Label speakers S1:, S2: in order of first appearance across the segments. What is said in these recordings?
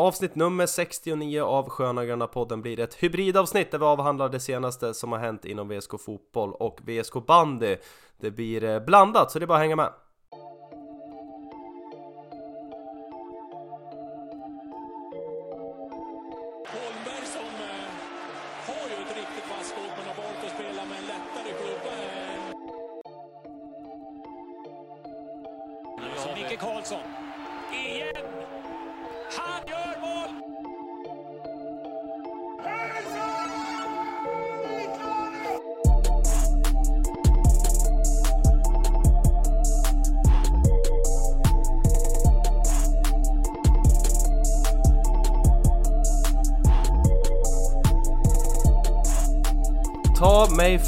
S1: Avsnitt nummer 69 av Sköna Gröna podden blir ett hybridavsnitt där vi avhandlar det senaste som har hänt inom VSK Fotboll och VSK Bandy. Det blir eh, blandat, så det är bara att hänga med.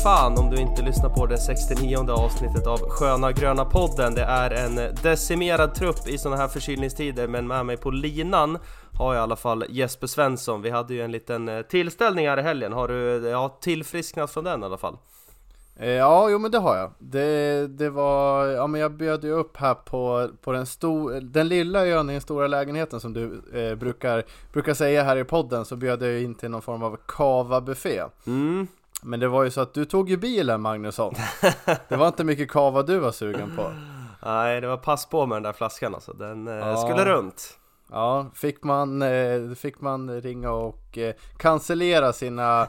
S1: Fan om du inte lyssnar på det 69 avsnittet av Sköna Gröna podden. Det är en decimerad trupp i såna här förkylningstider, men med mig på linan har jag i alla fall Jesper Svensson. Vi hade ju en liten eh, tillställning här i helgen. Har du ja, tillfrisknat från den i alla fall?
S2: Eh, Ja, jo men det har jag. Det, det var, ja men jag bjöd ju upp här på, på den, stor, den lilla ön i den stora lägenheten som du eh, brukar, brukar säga här i podden så bjöd jag in till någon form av kava-buffé.
S1: Mm,
S2: Men det var ju så att du tog ju bilen Magnusson. Det var inte mycket kava du var sugen på.
S1: nej, det var pass på med den där flaskan alltså. Den eh,
S2: Ja.
S1: skulle runt.
S2: Ja, fick man, eh, fick man ringa och eh, cancellera sina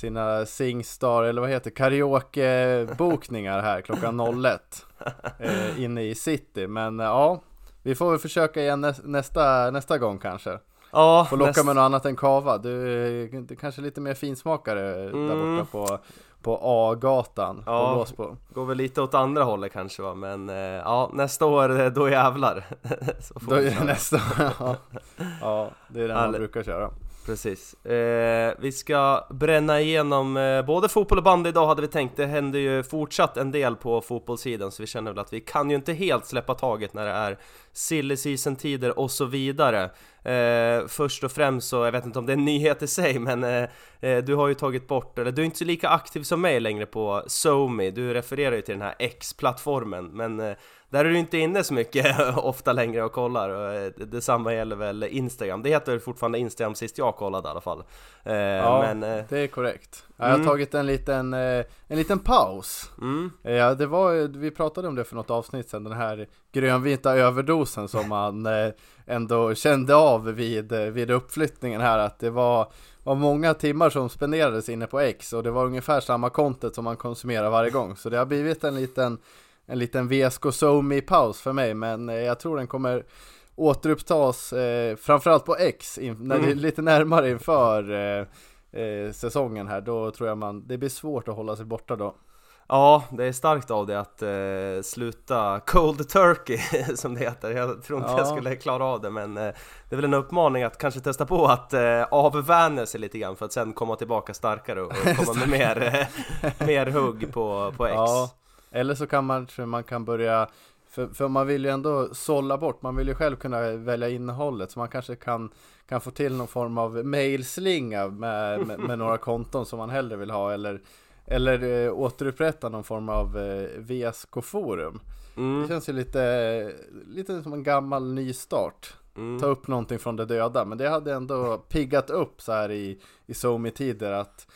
S2: sina Singstar, eller vad heter karaoke-bokningar här klockan 01 eh, inne i city. Men ja, vi får väl försöka igen näs- nästa, nästa gång kanske.
S1: Ja,
S2: Får locka
S1: näst-
S2: med något annat än kava. Du, du kanske är lite mer finsmakare där
S1: Mm.
S2: borta på, på A-gatan.
S1: Ja.
S2: På.
S1: Går väl lite åt andra hållet kanske va, men eh, ja, nästa år, eh, då jävlar. Så får
S2: Då nästa. ja. ja, det är den man brukar köra.
S1: Precis. Eh, vi ska bränna igenom eh, både fotboll och bandy idag hade vi tänkt. Det händer ju fortsatt en del på fotbollssidan så vi känner väl att vi kan ju inte helt släppa taget när det är silly season tider och så vidare. Eh, först och främst så, jag vet inte om det är en nyhet i sig men eh, eh du har ju tagit bort, eller du är inte så lika aktiv som mig längre på SoMe. Du refererar ju till den här X-plattformen men eh, där är du inte inne så mycket ofta längre och kollar eh, detsamma gäller väl Instagram. Det heter väl fortfarande Instagram sist jag kollade i alla fall. Eh,
S2: Ja,
S1: men, eh,
S2: det är korrekt. Jag har
S1: Mm.
S2: tagit en liten, en liten paus.
S1: mm,
S2: Ja, det var, vi pratade om det för något avsnitt sedan, den här grönvita överdosen som man ändå kände av vid, vid uppflyttningen här, att det var, var många timmar som spenderades inne på X och det var ungefär samma content som man konsumerar varje gång. Så det har blivit en liten, en liten VSK SoMe paus för mig, men eh, jag tror den kommer återupptas eh, framförallt på X in, när det är
S1: Mm.
S2: lite närmare inför eh, eh, säsongen här. Då tror jag man, det blir svårt att hålla sig borta då.
S1: ja, det är starkt av dig att eh, sluta cold turkey som det heter. Jag tror inte
S2: Ja.
S1: jag skulle klara av det men eh, det är väl en uppmaning att kanske testa på att eh, avvänja sig lite grann för att sen komma tillbaka starkare och komma med mer, eh, mer hugg på, på X.
S2: Ja, eller så kan man, man kan börja för, för man vill ju ändå sålla bort, man vill ju själv kunna välja innehållet så man kanske kan, kan få till någon form av mailslinga med, med, med några konton som man hellre vill ha eller, eller eh, återupprätta någon form av eh, VSK-forum. Det
S1: Mm,
S2: känns ju lite, lite som en gammal nystart.
S1: mm.
S2: Ta upp någonting från det döda, men det hade ändå piggat upp så här i, i SoMe-tider att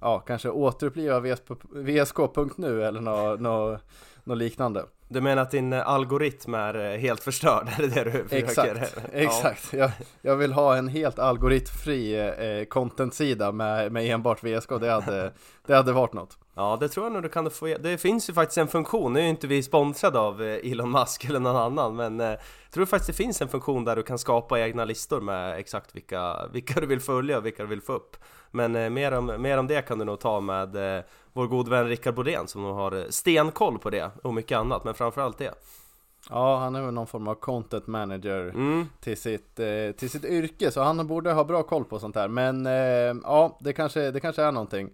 S2: ja, kanske återuppliva VSK VSK.nu eller något nå, nå liknande.
S1: Du menar att din eh, algoritm är eh, helt förstörd? Är det det du försöker?
S2: Exakt,
S1: Ja.
S2: exakt. Jag, jag vill ha en helt algoritmfri eh, content-sida med, med enbart VSK. Det hade, det hade varit något.
S1: Ja, det tror jag nog du kan få. Det finns ju faktiskt en funktion, nu är ju inte vi sponsrade av eh, Elon Musk eller någon annan, men eh, jag tror faktiskt det finns en funktion där du kan skapa egna listor med exakt vilka, vilka du vill följa och vilka du vill få upp. Men eh, mer, om, mer om det kan du nog ta med eh, vår god vän Rickard Bodén som nog har eh, stenkoll på det och mycket annat, men framförallt det.
S2: Ja, han är väl någon form av content manager
S1: Mm.
S2: till, sitt, eh, till sitt yrke, så han borde ha bra koll på sånt här. Men eh, ja, det kanske, det kanske är någonting.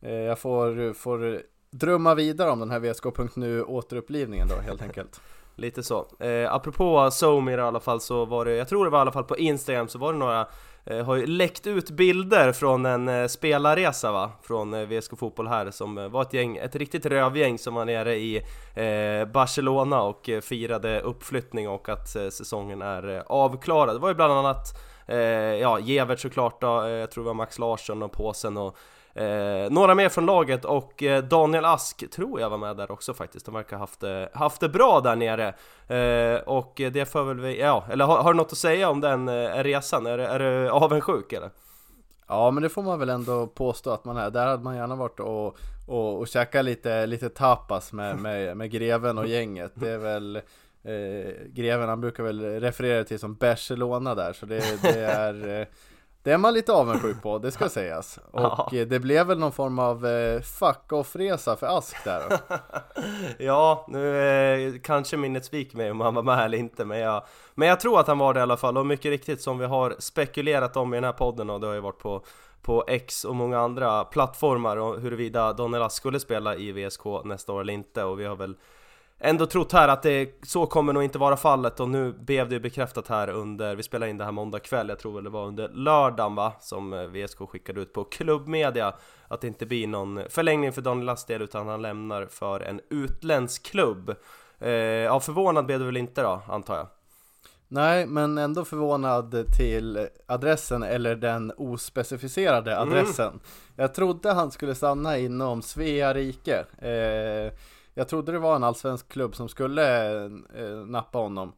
S2: Eh, jag får, får drömma vidare om den här VSK.nu återupplivningen då helt enkelt.
S1: Lite så. Eh, apropå SoMe i alla fall så var det, jag tror det var i alla fall på Instagram så var det några Eh, har ju läckt ut bilder från en eh, spelarresa va? Från eh, VSK Fotboll här som eh, var ett gäng, ett riktigt rövgäng som var nere i eh, Barcelona och eh, firade uppflyttning och att eh, säsongen är eh, avklarad. Det var ju bland annat Eh, ja, Gevert såklart då, eh, jag tror det var Max Larsson och Påsen och Eh, några mer från laget och eh, Daniel Ask tror jag var med där också faktiskt. De verkar ha haft, haft det bra där nere. Eh, och det får väl vi, ja, eller har, har, du något att säga om den eh, resan? Är, är du avundsjuk eller?
S2: Ja men det får man väl ändå påstå att man är. Där hade man gärna varit och, och, och käka lite, lite tapas med, med, med greven och gänget. Det är väl eh, Greven han brukar väl referera till som Barcelona där så det, det är eh, det är man lite avundsjuk på, det ska sägas. Och ja. Eh, det blev väl någon form av eh, fuck-off-resa för Ask där.
S1: Ja, nu eh, kanske minnet sviker mig om han var med eller inte, men jag, men jag tror att han var det i alla fall. Och mycket riktigt som vi har spekulerat om i den här podden och det har ju varit på på X och många andra plattformar och huruvida Daniel Ask skulle spela i VSK nästa år eller inte och vi har väl ändå trott här att det så kommer nog inte vara fallet och nu blev det ju bekräftat här under, vi spelar in det här måndag kväll, jag tror väl det var under lördagen va, som eh, VSK skickade ut på klubbmedia att det inte blir någon förlängning för Daniel Lastdel utan han lämnar för en utländsk klubb. Eh, ja, förvånad blev du väl inte då, antar jag?
S2: Nej, men ändå förvånad till adressen eller den ospecificerade mm. adressen. Mm. Jag trodde han skulle stanna inom Svea rike. Eh, jag trodde det var en allsvensk klubb som skulle eh, nappa honom.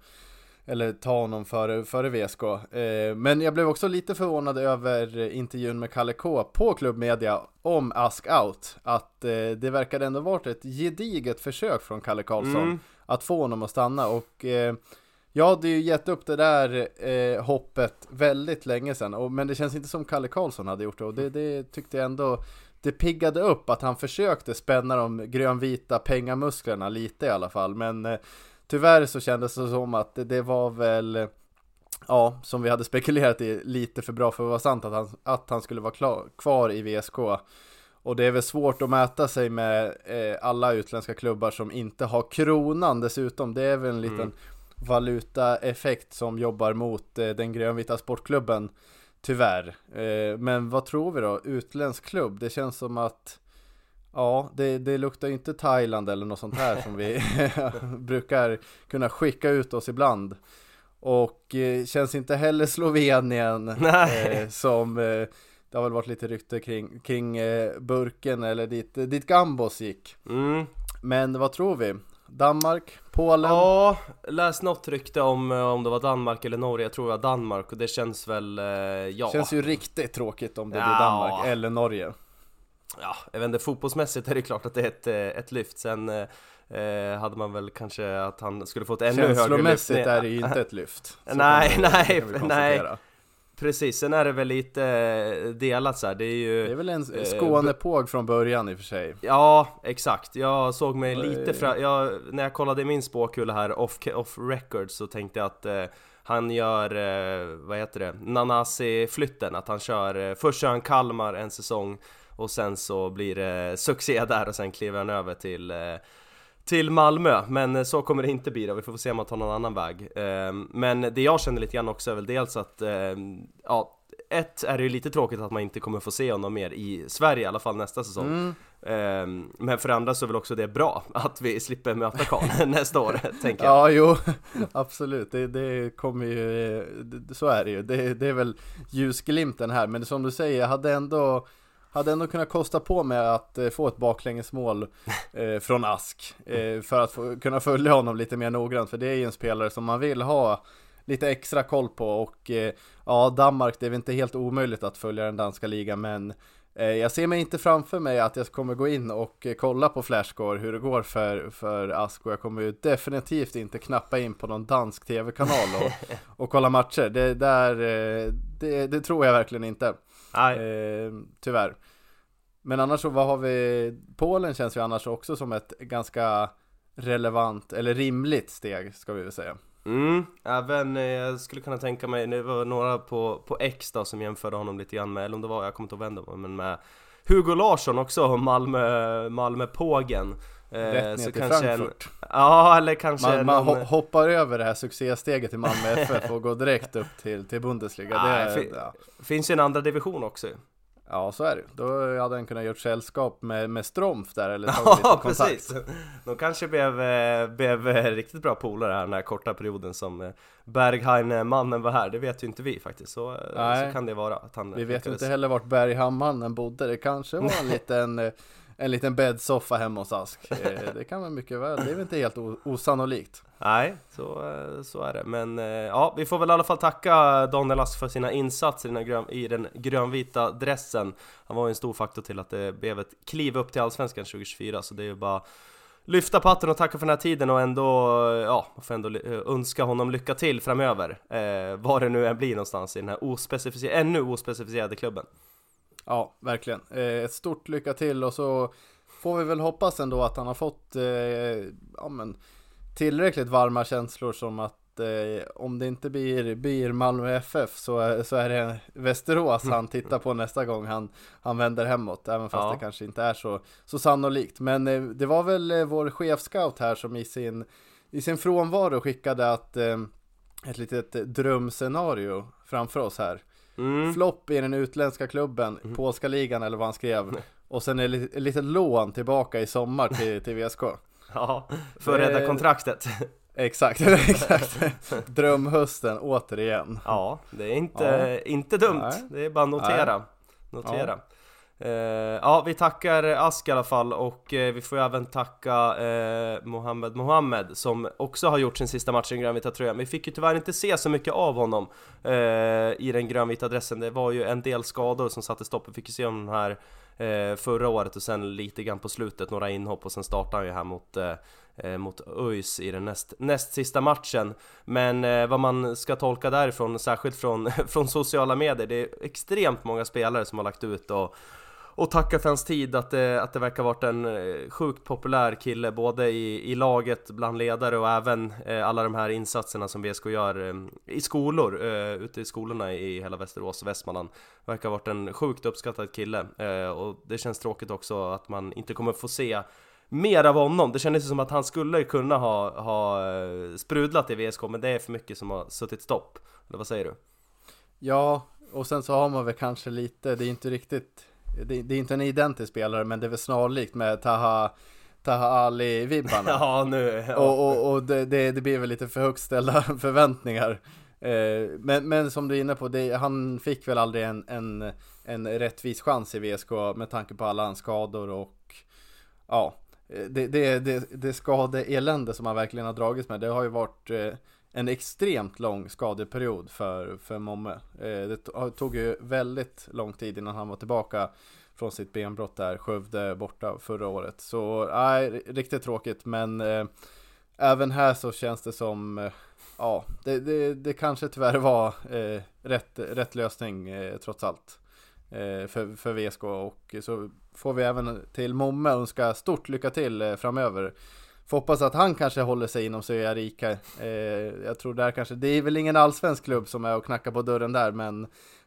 S2: Eller ta honom före, före VSK. Eh, men jag blev också lite förvånad över intervjun med Kalle K på klubbmedia om Ask Out. Att eh, det verkade ändå varit ett gediget försök från Kalle Karlsson mm. att få honom att stanna. Och eh, jag hade ju gett upp det där eh, hoppet väldigt länge sedan. Och, men det känns inte som Kalle Karlsson hade gjort det. Och det, det tyckte jag ändå det piggade upp att han försökte spänna de grönvita pengamusklerna lite i alla fall. Men eh, tyvärr så kändes det som att det, var väl Ja, som vi hade spekulerat i, lite för bra för att vara sant att han, att han skulle vara klar, kvar i VSK. Och det är väl svårt att mäta sig med eh, alla utländska klubbar som inte har kronan dessutom. Det är väl en liten mm. valutaeffekt som jobbar mot eh, den grönvita sportklubben. Tyvärr. Eh, men vad tror vi då? Utländsk klubb? Det känns som att Ja, det, det luktar inte Thailand eller något sånt här som vi brukar kunna skicka ut oss ibland. Och eh, känns inte heller Slovenien eh, som eh, det har väl varit lite rykte kring, kring burken eller dit, dit Gambos gick. Mm. Men vad tror vi? Danmark, Polen?
S1: Ja, läs något rykte om eh, om det var Danmark eller Norge, jag tror det var Danmark och det känns väl, eh, ja.
S2: Känns ju riktigt tråkigt om det ja. blir Danmark eller Norge.
S1: Ja, jag vet inte, fotbollsmässigt är det klart att det är ett, eh, ett lyft, sen eh, hade man väl kanske att han skulle få ett ännu högre lyft.
S2: Känslomässigt är det ju inte ett lyft.
S1: Nej, nej, nej Precis, sen är det väl lite eh, delat så här. det är ju...
S2: Det är väl en eh, Skånepåg från början i och för sig
S1: Ja, exakt. Jag såg mig lite fra... Jag, när jag kollade min spåkula här off, off record så tänkte jag att eh, han gör, eh, vad heter det, Nanasi-flytten, att han kör, eh, först kör han Kalmar en säsong och sen så blir det succé där och sen kliver han över till eh, till Malmö, men så kommer det inte bli då, vi får se om han tar någon annan väg. Ehm, men det jag känner lite grann också är väl dels att, ehm, ja, ett är det ju lite tråkigt att man inte kommer få se honom mer i Sverige i alla fall nästa säsong. Mm. Ehm, men för andra så är väl också det bra att vi slipper möta Karl nästa år, tänker jag.
S2: Ja, jo, absolut. Det, det kommer ju, så är det ju. Det, det är väl ljusglimten här, men som du säger, jag hade ändå hade ändå kunnat kosta på mig att eh, få ett baklängesmål eh, från Ask eh, för att få, kunna följa honom lite mer noggrant för det är ju en spelare som man vill ha lite extra koll på och eh, ja, Danmark det är väl inte helt omöjligt att följa den danska ligan men eh, jag ser mig inte framför mig att jag kommer gå in och eh, kolla på Flashscore hur det går för, för Ask och jag kommer ju definitivt inte knappa in på någon dansk tv-kanal och, och kolla matcher. Det, där, det, det tror jag verkligen inte. Nej. Eh, tyvärr. Men annars så, vad har vi? Polen känns ju annars också som ett ganska relevant, eller rimligt steg ska vi väl säga.
S1: Mm, även eh, jag skulle kunna tänka mig, det var några på, på X då som jämförde honom lite grann med, eller om det var, jag kommer inte ihåg vem det var, men med Hugo Larsson också, Malmö, Malmö-pågen.
S2: Eh, Rätt ner till Frankfurt.
S1: En, ja, eller kanske
S2: Man, man någon... hoppar över det här succésteget i Malmö FF och går direkt upp till, till Bundesliga.
S1: det, är, fin, ja. finns ju en andra division också
S2: Ja, så är det. Då hade han kunnat gjort sällskap med, med Stromf där eller tagit lite kontakt.
S1: precis! De kanske blev, eh, blev eh, riktigt bra polare här den här korta perioden som Berghain-mannen var här, det vet ju inte vi faktiskt, så, så kan det vara att han
S2: Vi vet ju inte heller vart Berghammannen bodde. Det kanske var en liten, en liten bäddsoffa hemma hos Ask. Eh, det kan man mycket väl. Det är väl inte helt osannolikt.
S1: Nej, så, eh, så är det. Men eh, ja, vi får väl i alla fall tacka Daniel Ask för sina insatser i den, grön, i den grönvita dressen. Han var ju en stor faktor till att det blev ett kliv upp till Allsvenskan 2024, så det är ju bara lyfta på och tacka för den här tiden och ändå, ja, man får ändå önska honom lycka till framöver. Eh, var det nu än blir någonstans i den här ospecificerade, ännu ospecificerade klubben.
S2: Ja, verkligen. Eh, Ett stort lycka till och så får vi väl hoppas ändå att han har fått eh, ja, men, tillräckligt varma känslor som att eh, om det inte blir, blir Malmö FF så, så är det Västerås han tittar på nästa gång han, han vänder hemåt. Även fast
S1: Ja.
S2: det kanske inte är så, så sannolikt. Men eh, det var väl eh, vår chefscout här som i sin, i sin frånvaro skickade att ett litet drömscenario framför oss här.
S1: Mm.
S2: Flopp i den utländska klubben, polska ligan eller vad han skrev. Och sen är det ett litet lån tillbaka i sommar till, till VSK.
S1: Ja, för att rädda kontraktet.
S2: Exakt, exakt. Drömhösten återigen.
S1: Ja, det är inte, inte dumt.
S2: Nej.
S1: Det är bara att notera. Notera. Eh, Eh, ja, vi tackar Ask i alla fall och eh, vi får ju även tacka eh, Mohammed Mohammed som också har gjort sin sista match i den grönvita tröjan. Vi fick ju tyvärr inte se så mycket av honom eh, i den grönvita dressen. Det var ju en del skador som satte stopp. Vi fick ju se om här förra året och sen lite grann på slutet, några inhopp och sen startade han ju här mot mot ÖIS i den näst, näst sista matchen. Men eh, vad man ska tolka därifrån, särskilt från, från sociala medier, det är extremt många spelare som har lagt ut och och tacka för hans tid, att det, att det verkar varit en eh, sjukt populär kille både i, i laget, bland ledare och även eh, alla de här insatserna som VSK gör eh, i skolor, eh, ute i skolorna i hela Västerås och Västmanland. Verkar ha varit en sjukt uppskattad kille eh, och det känns tråkigt också att man inte kommer få se mer av honom. Det kändes som att han skulle kunna ha, ha eh, sprudlat i VSK men det är för mycket som har suttit stopp. Eller vad säger du?
S2: Ja, och sen så har man väl kanske lite, det är inte riktigt, det, det är inte en identisk spelare men det är väl snarlikt med Taha, Taha Ali-vibbarna.
S1: Ja nu... Ja.
S2: Och, och, och det, det, det blir väl lite för högt ställda förväntningar. Eh, men, men som du är inne på, det, han fick väl aldrig en, en, en rättvis chans i VSK med tanke på alla hans skador och ja, det, det, det, det skadeelände som han verkligen har dragits med. Det har ju varit eh, en extremt lång skadeperiod för, för Momme. Eh, det tog ju väldigt lång tid innan han var tillbaka från sitt benbrott där, Skövde borta förra året. Så nej, riktigt tråkigt men eh, även här så känns det som eh, Ja, det, det, det kanske tyvärr var eh, rätt, rätt lösning eh, trots allt eh, för, för VSK och så får vi även till Momme önska stort lycka till eh, framöver. Får hoppas att han kanske håller sig inom Svea rika. Eh, jag tror där kanske, det är väl ingen allsvensk klubb som är och knackar på dörren där men,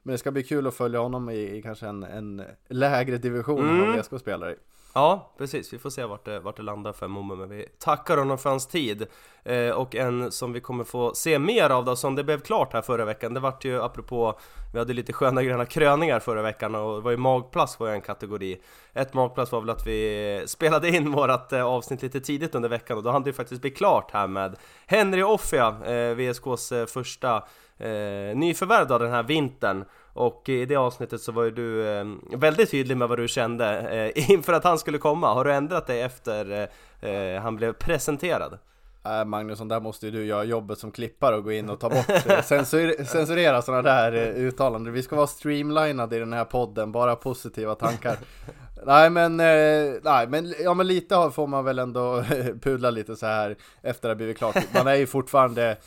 S2: men det ska bli kul att följa honom i, i kanske en, en lägre division än
S1: Mm.
S2: vad VSK spelar i.
S1: Ja, precis. Vi får se vart det, vart det landar för Momo men vi tackar honom för hans tid. Eh, och en som vi kommer få se mer av då, som det blev klart här förra veckan, det vart ju apropå, vi hade lite sköna gröna kröningar förra veckan och det var ju magplats var ju en kategori. Ett magplats var väl att vi spelade in vårat eh, avsnitt lite tidigt under veckan och då hann det ju faktiskt bli klart här med Henry Offia, eh, VSKs eh, första eh, nyförvärv den här vintern. Och i det avsnittet så var ju du eh, väldigt tydlig med vad du kände eh, inför att han skulle komma. Har du ändrat dig efter eh, eh, han blev presenterad?
S2: Äh, Magnusson, där måste ju du göra jobbet som klippare och gå in och ta bort, censur, censurera sådana där eh, uttalanden. Vi ska vara streamlinade i den här podden, bara positiva tankar. nej men, eh, nej men, ja men lite får man väl ändå pudla lite så här efter det har blivit klart. Man är ju fortfarande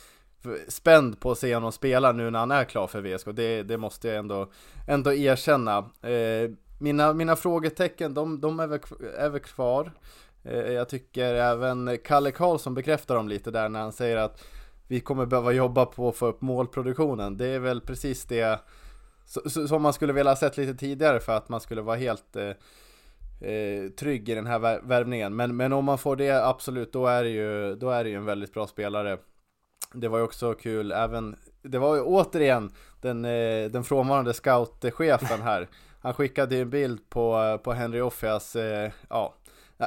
S2: spänd på att se honom spela nu när han är klar för VSK. Det, det måste jag ändå, ändå erkänna. Eh, mina, mina frågetecken, de, de är, väl, är väl kvar. Eh, Jag tycker även Kalle Karlsson bekräftar dem lite där när han säger att vi kommer behöva jobba på att få upp målproduktionen. Det är väl precis det som man skulle vilja ha sett lite tidigare för att man skulle vara helt eh, eh, trygg i den här värvningen. Men, men om man får det, absolut, då är det ju, då är det ju en väldigt bra spelare det var ju också kul även, det var ju återigen den, eh, den frånvarande scoutchefen här. Han skickade ju en bild på, på Henry Offias, eh, ja,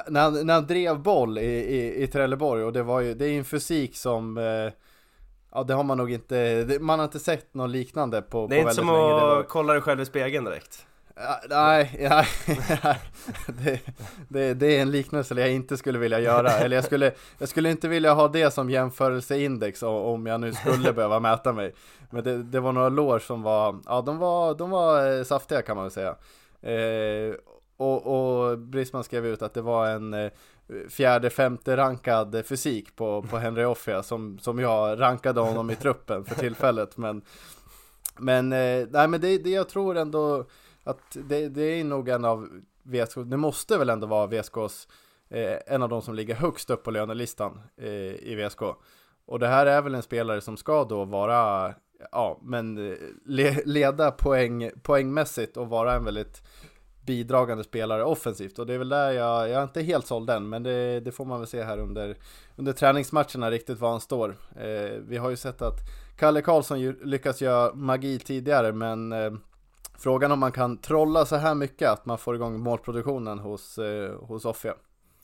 S2: när han, när han drev boll i, i, i Trelleborg och det var ju, det är en fysik som eh, Ja det har man nog inte, man har inte sett något liknande på
S1: Det är
S2: på
S1: inte som
S2: väldigt länge.
S1: att kolla dig själv i spegeln direkt
S2: Ja, Nej, nej, nej. Det, det, det är en liknelse jag inte skulle vilja göra. Eller jag skulle, jag skulle inte vilja ha det som jämförelseindex om jag nu skulle behöva mäta mig. Men det, det var några lår som var, ja de var, de var eh, saftiga kan man väl säga. Eh, och, och Brisman skrev ut att det var en eh, fjärde, femte rankad fysik på, på Henry Offia som, som jag rankade honom i truppen för tillfället. Men, men, eh, nej, men det, det jag tror ändå att det, det är nog en av VSK, det måste väl ändå vara VSKs, eh, en av de som ligger högst upp på lönelistan eh, i VSK. Och det här är väl en spelare som ska då vara, ja, men eh, le, leda poäng, poängmässigt och vara en väldigt bidragande spelare offensivt och det är väl där jag, jag är inte helt såld än men det, det får man väl se här under, under träningsmatcherna riktigt var han står. Eh, vi har ju sett att Kalle Karlsson lyckas göra magi tidigare men eh, frågan om man kan trolla så här mycket att man får igång målproduktionen hos, eh, hos Offia.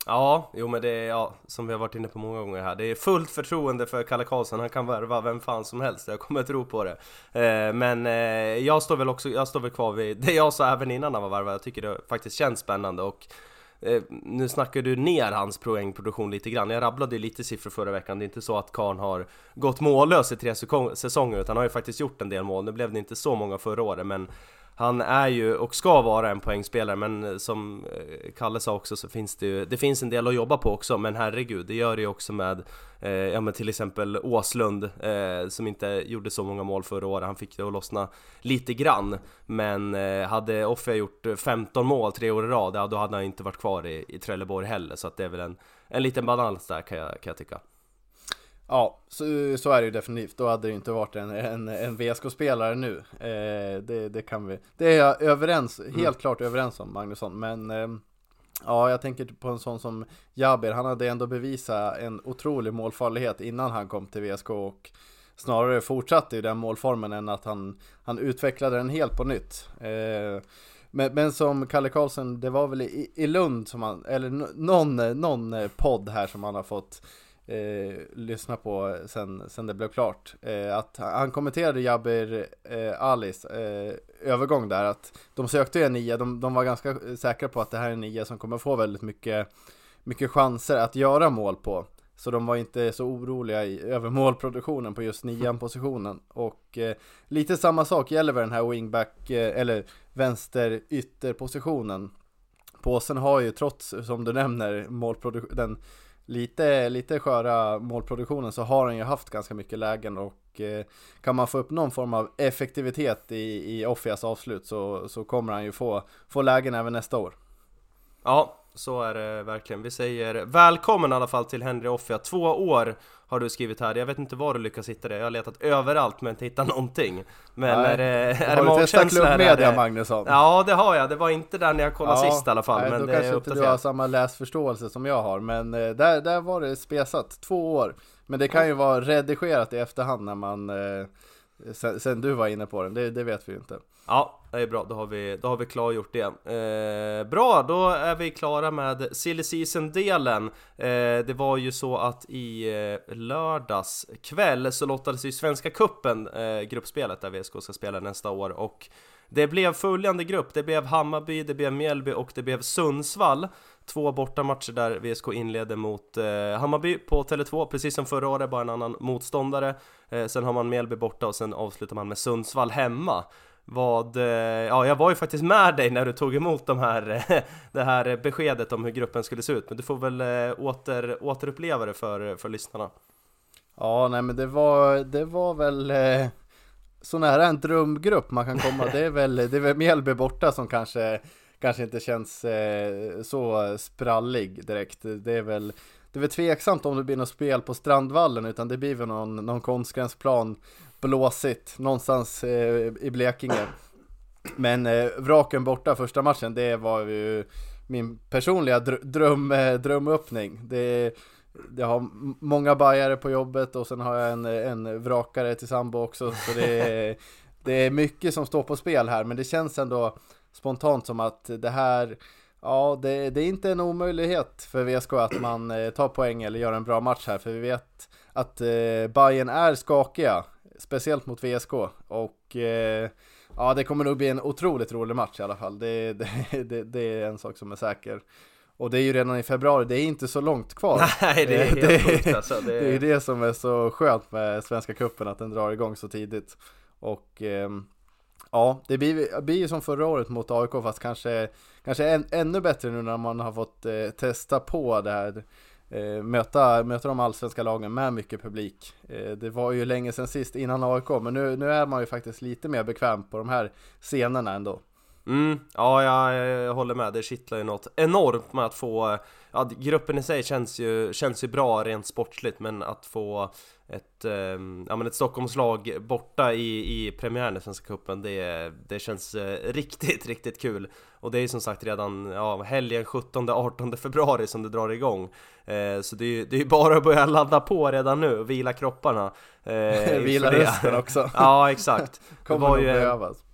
S1: Ja, jo men det är, ja, som vi har varit inne på många gånger här. Det är fullt förtroende för Kalle Karlsson, han kan värva vem fan som helst, jag kommer tro på det. Eh, Men eh, jag står väl också, jag står väl kvar vid det jag sa även innan han var värvad. Jag tycker det faktiskt känns spännande och eh, nu snackar du ner hans poängproduktion lite grann. Jag rabblade ju lite siffror förra veckan. Det är inte så att Karn har gått mållös i tre säsonger Utan han har ju faktiskt gjort en del mål. Nu blev det inte så många förra året men han är ju och ska vara en poängspelare men eh, som eh, Kalle sa också så finns det ju Det finns en del att jobba på också men herregud det gör det ju också med eh, Ja men till exempel Åslund eh, som inte gjorde så många mål förra året. Han fick det att lossna lite grann Men eh, hade Offia gjort 15 mål tre år i rad ja, då hade han inte varit kvar i, i Trelleborg heller Så att det är väl en, en liten balans där kan jag, kan jag tycka.
S2: Ja, så, så är det ju definitivt. Då hade det inte varit en, en, en VSK-spelare nu. Eh, det, det kan vi. Det är jag överens, helt klart överens om Magnusson. Men eh, ja, jag tänker på en sån som Jaber. Han hade ändå bevisat en otrolig målfarlighet innan han kom till VSK och snarare fortsatte i den målformen än att han, han utvecklade den helt på nytt. Eh, men, men som Kalle Karlsson, det var väl i, i Lund som han, eller någon, någon podd här som han har fått eh, lyssna på sen, sen det blev klart. Eh, att han kommenterade Jabir eh, Alis eh, övergång där att de sökte ju en nia, de, de var ganska eh, säkra på att det här är en nia som kommer få väldigt mycket, mycket chanser att göra mål på. Så de var inte så oroliga i, över målproduktionen på just nian positionen. Och eh, lite samma sak gäller väl den här wingback, eh, eller vänster ytterpositionen. Påsen har ju trots, som du nämner, målproduktionen lite, lite sköra målproduktionen så har han ju haft ganska mycket lägen och eh, kan man få upp någon form av effektivitet i, i Offias avslut så, så kommer han ju få, få lägen även nästa år.
S1: Ja, så är det verkligen. Vi säger välkommen i alla fall till Henry Offia. Två år har du skrivit här. Jag vet inte var du lyckas hitta det. Jag har letat överallt men inte hittat någonting. Men
S2: Nej.
S1: är det, är det
S2: har du testat
S1: magkänsla?
S2: klubbmedia Magnusson?
S1: Ja, det har jag. Det var inte där när jag kollade sist i alla fall.
S2: nej,
S1: men
S2: då
S1: det
S2: kanske inte du har samma läsförståelse som jag har Men eh, där, där var det spesat, två år Men det kan ju vara redigerat i efterhand när man eh, sen, sen du var inne på den, det, det vet vi ju inte
S1: Ja, det är bra. Då har vi, då har vi klargjort det. Eh, bra, då är vi klara med silly season-delen. Eh, det var ju så att i eh, lördags kväll så lottades ju Svenska Cupen, eh, gruppspelet där VSK ska spela nästa år och det blev följande grupp. Det blev Hammarby, det blev Mjällby och det blev Sundsvall. Två bortamatcher där VSK inleder mot eh, Hammarby på Tele2, precis som förra året, bara en annan motståndare. Eh, sen har man Mjällby borta och sen avslutar man med Sundsvall hemma. Vad, eh, ja jag var ju faktiskt med dig när du tog emot de här, det här beskedet om hur gruppen skulle se ut Men du får väl eh, åter, återuppleva det för, för lyssnarna
S2: Ja, nej men det var, det var väl eh, så nära en drömgrupp man kan komma. Det är väl, det är väl Mjällby borta som kanske, kanske inte känns eh, så sprallig direkt. Det är väl, det är väl tveksamt om det blir något spel på Strandvallen utan det blir väl någon, någon konstgräsplan blåsigt någonstans eh, i Blekinge. Men eh, vraken borta första matchen, det var ju min personliga dr- dröm, eh, drömöppning. Det jag har många bajare på jobbet och sen har jag en, en vrakare till sambo också. Så det är, det är mycket som står på spel här, men det känns ändå spontant som att det här Ja, det, det är inte en omöjlighet för VSK att man eh, tar poäng eller gör en bra match här, för vi vet att eh, Bayern är skakiga, speciellt mot VSK och eh, ja, det kommer nog bli en otroligt rolig match i alla fall. Det, det, det, det är en sak som är säker. Och det är ju redan i februari, det är inte så långt kvar.
S1: Nej, det är
S2: Eh,
S1: helt sjukt alltså. Det
S2: Det är ju
S1: är...
S2: det som är så skönt med Svenska Cupen att den drar igång så tidigt. Och ehm, ja, det blir, blir ju som förra året mot AIK fast kanske, kanske än, ännu bättre nu när man har fått eh, testa på det här. Eh, möta, möta de allsvenska lagen med mycket publik. Eh, det var ju länge sedan sist innan AIK men nu, nu är man ju faktiskt lite mer bekväm på de här scenerna ändå.
S1: Mm, ja jag, jag håller med, det kittlar ju något enormt med att få Ja, gruppen i sig känns ju, känns ju bra rent sportsligt men att få ett, eh, ja, men ett Stockholmslag borta i, i premiären i Svenska Cupen det, det känns eh, riktigt, riktigt kul Och det är ju som sagt redan ja, helgen 17-18 februari som det drar igång eh, Så det är ju det är bara att börja ladda på redan nu och vila kropparna eh,
S2: Vila
S1: det.
S2: rösten också.
S1: Ja exakt Det
S2: Kommer
S1: var
S2: nog
S1: ju,
S2: behövas.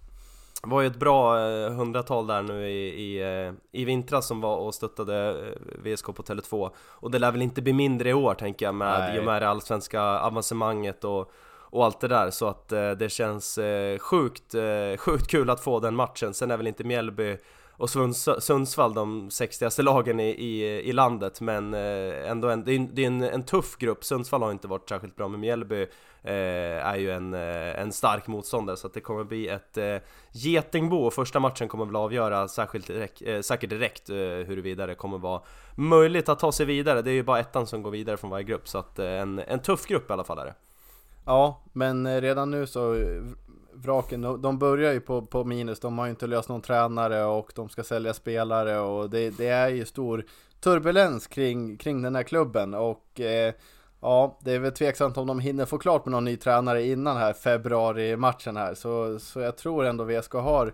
S1: Det var ju ett bra eh, hundratal där nu i, i, eh, i vintras som var och stöttade eh, VSK på Tele2. Och det lär väl inte bli mindre i år tänker jag med
S2: Nej.
S1: i och med det allsvenska avancemanget och, och allt det där. Så att det känns sjukt, sjukt kul att få den matchen. Sen är väl inte Mjällby och Sundsvall de 60 lagen i, i, i landet men eh, ändå en, det är, en, det är en, en tuff grupp. Sundsvall har inte varit särskilt bra men Mjällby eh, är ju en, eh, en stark motståndare. Så att det kommer bli ett eh, getingbo och första matchen kommer väl avgöra särskilt direkt, eh, säkert direkt eh, huruvida det kommer vara möjligt att ta sig vidare. Det är ju bara ettan som går vidare från varje grupp så att eh, en, en tuff grupp i alla fall är det.
S2: Ja, men eh, redan nu så Vraken, de, de börjar ju på, på minus, de har ju inte löst någon tränare och de ska sälja spelare och det, det är ju stor turbulens kring, kring den här klubben och eh, ja, det är väl tveksamt om de hinner få klart med någon ny tränare innan här februari-matchen här så, så jag tror ändå VSK har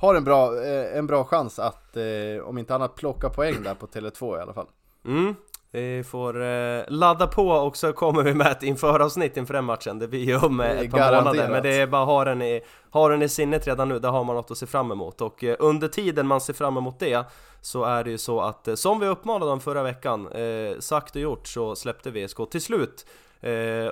S2: har en bra, eh, en bra chans att, eh, om inte annat, plocka poäng där på Tele2 i alla fall.
S1: Mm, vi får eh, ladda på och så kommer vi med ett införavsnitt inför den matchen. Det blir ju om eh, ett par månader. Men det är bara att ha den, i, ha den i sinnet redan nu, där har man något att se fram emot. Och eh, under tiden man ser fram emot det Så är det ju så att, eh, som vi uppmanade om förra veckan eh, Sagt och gjort så släppte VSK till slut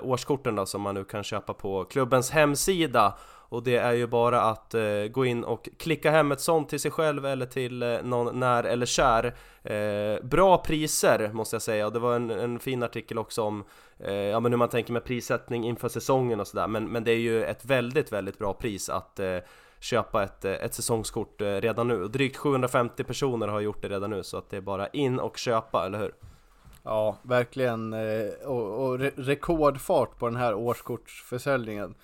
S1: årskorten då som man nu kan köpa på klubbens hemsida och det är ju bara att eh, gå in och klicka hem ett sånt till sig själv eller till eh, någon när eller kär eh, Bra priser måste jag säga och det var en, en fin artikel också om eh, ja, men hur man tänker med prissättning inför säsongen och sådär men, men det är ju ett väldigt, väldigt bra pris att eh, köpa ett, eh, ett säsongskort eh, redan nu. Drygt 750 personer har gjort det redan nu så att det är bara in och köpa, eller hur?
S2: Ja, verkligen. Eh, och, och re- rekordfart på den här årskortsförsäljningen.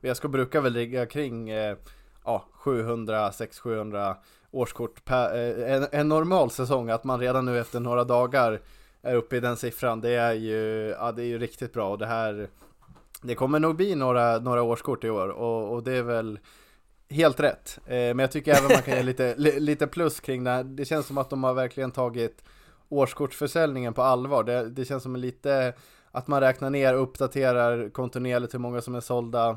S2: VSK brukar väl ligga kring eh, ja, 700, 600-700 årskort per, eh, en, en normal säsong. Att man redan nu efter några dagar är uppe i den siffran. Det är ju, ja, det är ju riktigt bra. Och det här det kommer nog bli några, några årskort i år och, och det är väl helt rätt. Eh, men jag tycker även man kan ge lite, li, lite plus kring det här. Det känns som att de har verkligen tagit årskortsförsäljningen på allvar. Det, det känns som lite att man räknar ner, uppdaterar kontinuerligt hur många som är sålda.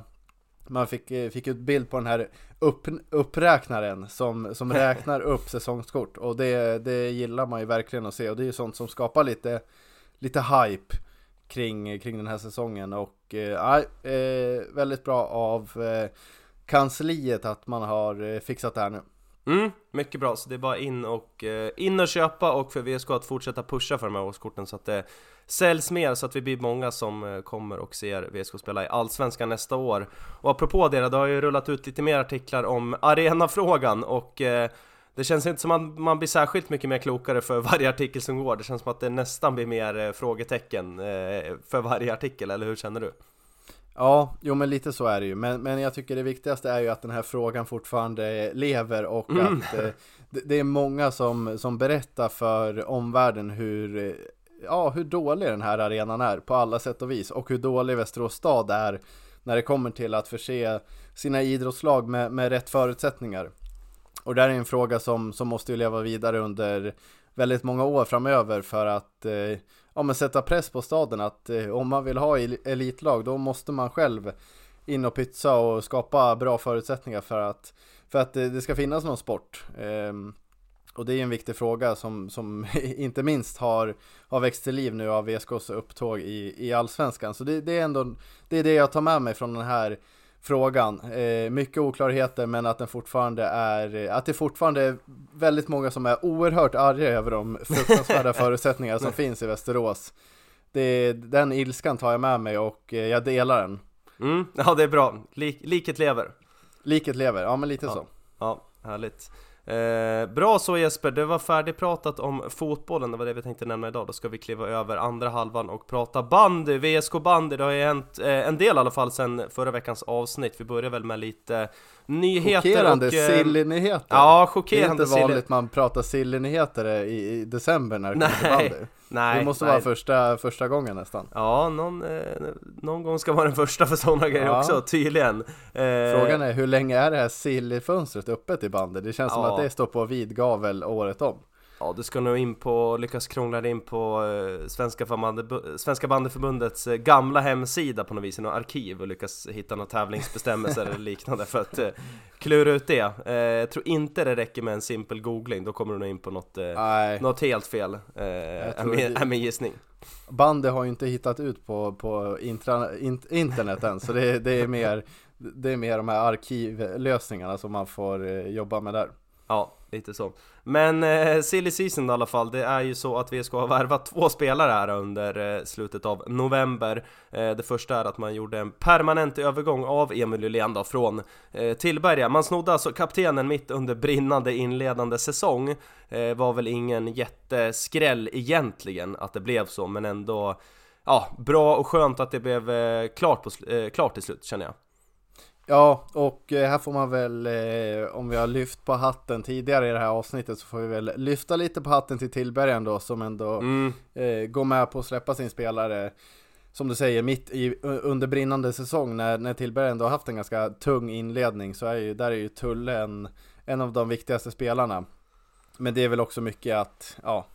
S2: Man fick, eh, fick ut bild på den här upp, uppräknaren som, som räknar upp säsongskort. Och det, det gillar man ju verkligen att se. Och det är ju sånt som skapar lite, lite hype kring, kring den här säsongen. Och eh, eh, väldigt bra av eh, kansliet att man har eh, fixat det här nu.
S1: Mm, mycket bra, så det är bara in och, eh, in och köpa och för VSK att fortsätta pusha för de här årskorten så att det säljs mer så att vi blir många som eh, kommer och ser VSK spela i Allsvenskan nästa år. Och apropå det, det har ju rullat ut lite mer artiklar om arenafrågan och eh, det känns inte som att man, blir särskilt mycket mer klokare för varje artikel som går. Det känns som att det nästan blir mer eh, frågetecken eh, för varje artikel, eller hur känner du?
S2: Ja, jo men lite så är det ju. Men, men jag tycker det viktigaste är ju att den här frågan fortfarande lever och
S1: Mm.
S2: att eh, det, det är många som, som berättar för omvärlden hur, eh, ja, hur dålig den här arenan är på alla sätt och vis och hur dålig Västerås stad är när det kommer till att förse sina idrottslag med, med rätt förutsättningar. Och det här är en fråga som, som måste ju leva vidare under väldigt många år framöver för att eh, ja, men sätta press på staden att eh, om man vill ha elitlag då måste man själv in och pytsa och skapa bra förutsättningar för att, för att det, det ska finnas någon sport. Ehm, och det är en viktig fråga som, som inte minst har, har växt till liv nu av VSKs upptåg i, i Allsvenskan. Så det, det är ändå det, är det jag tar med mig från den här frågan. Eh, mycket oklarheter men att den fortfarande är, att det fortfarande är väldigt många som är oerhört arga över de fruktansvärda förutsättningar som finns i Västerås. Det, den ilskan tar jag med mig och eh, jag delar den.
S1: Mm, ja det är bra, Lik, liket lever
S2: Liket lever, ja men lite så.
S1: Ja, härligt Eh, bra så Jesper, det var färdigpratat om fotbollen, det var det vi tänkte nämna idag. Då ska vi kliva över andra halvan och prata bandy, VSK bandy. Det har ju hänt eh, en del i alla fall sen förra veckans avsnitt. Vi börjar väl med lite nyheter
S2: Chockerande
S1: och...
S2: silly-nyheter
S1: Ja,
S2: Det är
S1: chockerande
S2: inte vanligt man pratar silly-nyheter i, i december när det kommer till
S1: Nej,
S2: bandy
S1: Nej,
S2: Det måste
S1: nej.
S2: vara första, första gången nästan
S1: Ja, någon, eh, någon gång ska vara den första för sådana grejer
S2: Ja.
S1: också, tydligen eh,
S2: Frågan är hur länge är det här silly-fönstret öppet i bandy? Det känns som
S1: Ja.
S2: att det står på vid gavel året om
S1: Ja, du ska nog in på, lyckas krångla dig in på eh, Svenska, Bandy, Svenska bandyförbundets eh, gamla hemsida på något vis, i något arkiv och lyckas hitta några tävlingsbestämmelser eller liknande för att eh, klura ut det. Jag tror inte det räcker med en simpel googling, då kommer du nog in på något,
S2: Nej,
S1: något helt fel, är, min, är min gissning.
S2: bandy har ju inte hittat ut på, på intra, in, internet än Så det, det, är mer, det är mer de här arkivlösningarna som man får jobba med där
S1: Ja, lite så. Men eh, silly season i alla fall, det är ju så att vi ska ha värvat två spelare här under eh, slutet av november. Eh, det första är att man gjorde en permanent övergång av Emil Lylén då från eh, Tillberga. Man snodde alltså kaptenen mitt under brinnande inledande säsong. Eh, var väl ingen jätteskräll egentligen att det blev så, men ändå Ja, bra och skönt att det blev eh, klart, på, eh, klart till slut känner jag.
S2: Ja, och eh, här får man väl, eh, om vi har lyft på hatten tidigare i det här avsnittet så får vi väl lyfta lite på hatten till Tillbergen då som ändå
S1: Mm,
S2: eh, går med på att släppa sin spelare som du säger, mitt i, under brinnande säsong när, när Tillberg ändå har haft en ganska tung inledning så är ju, där är ju Tulle en, en av de viktigaste spelarna. Men det är väl också mycket att, ja,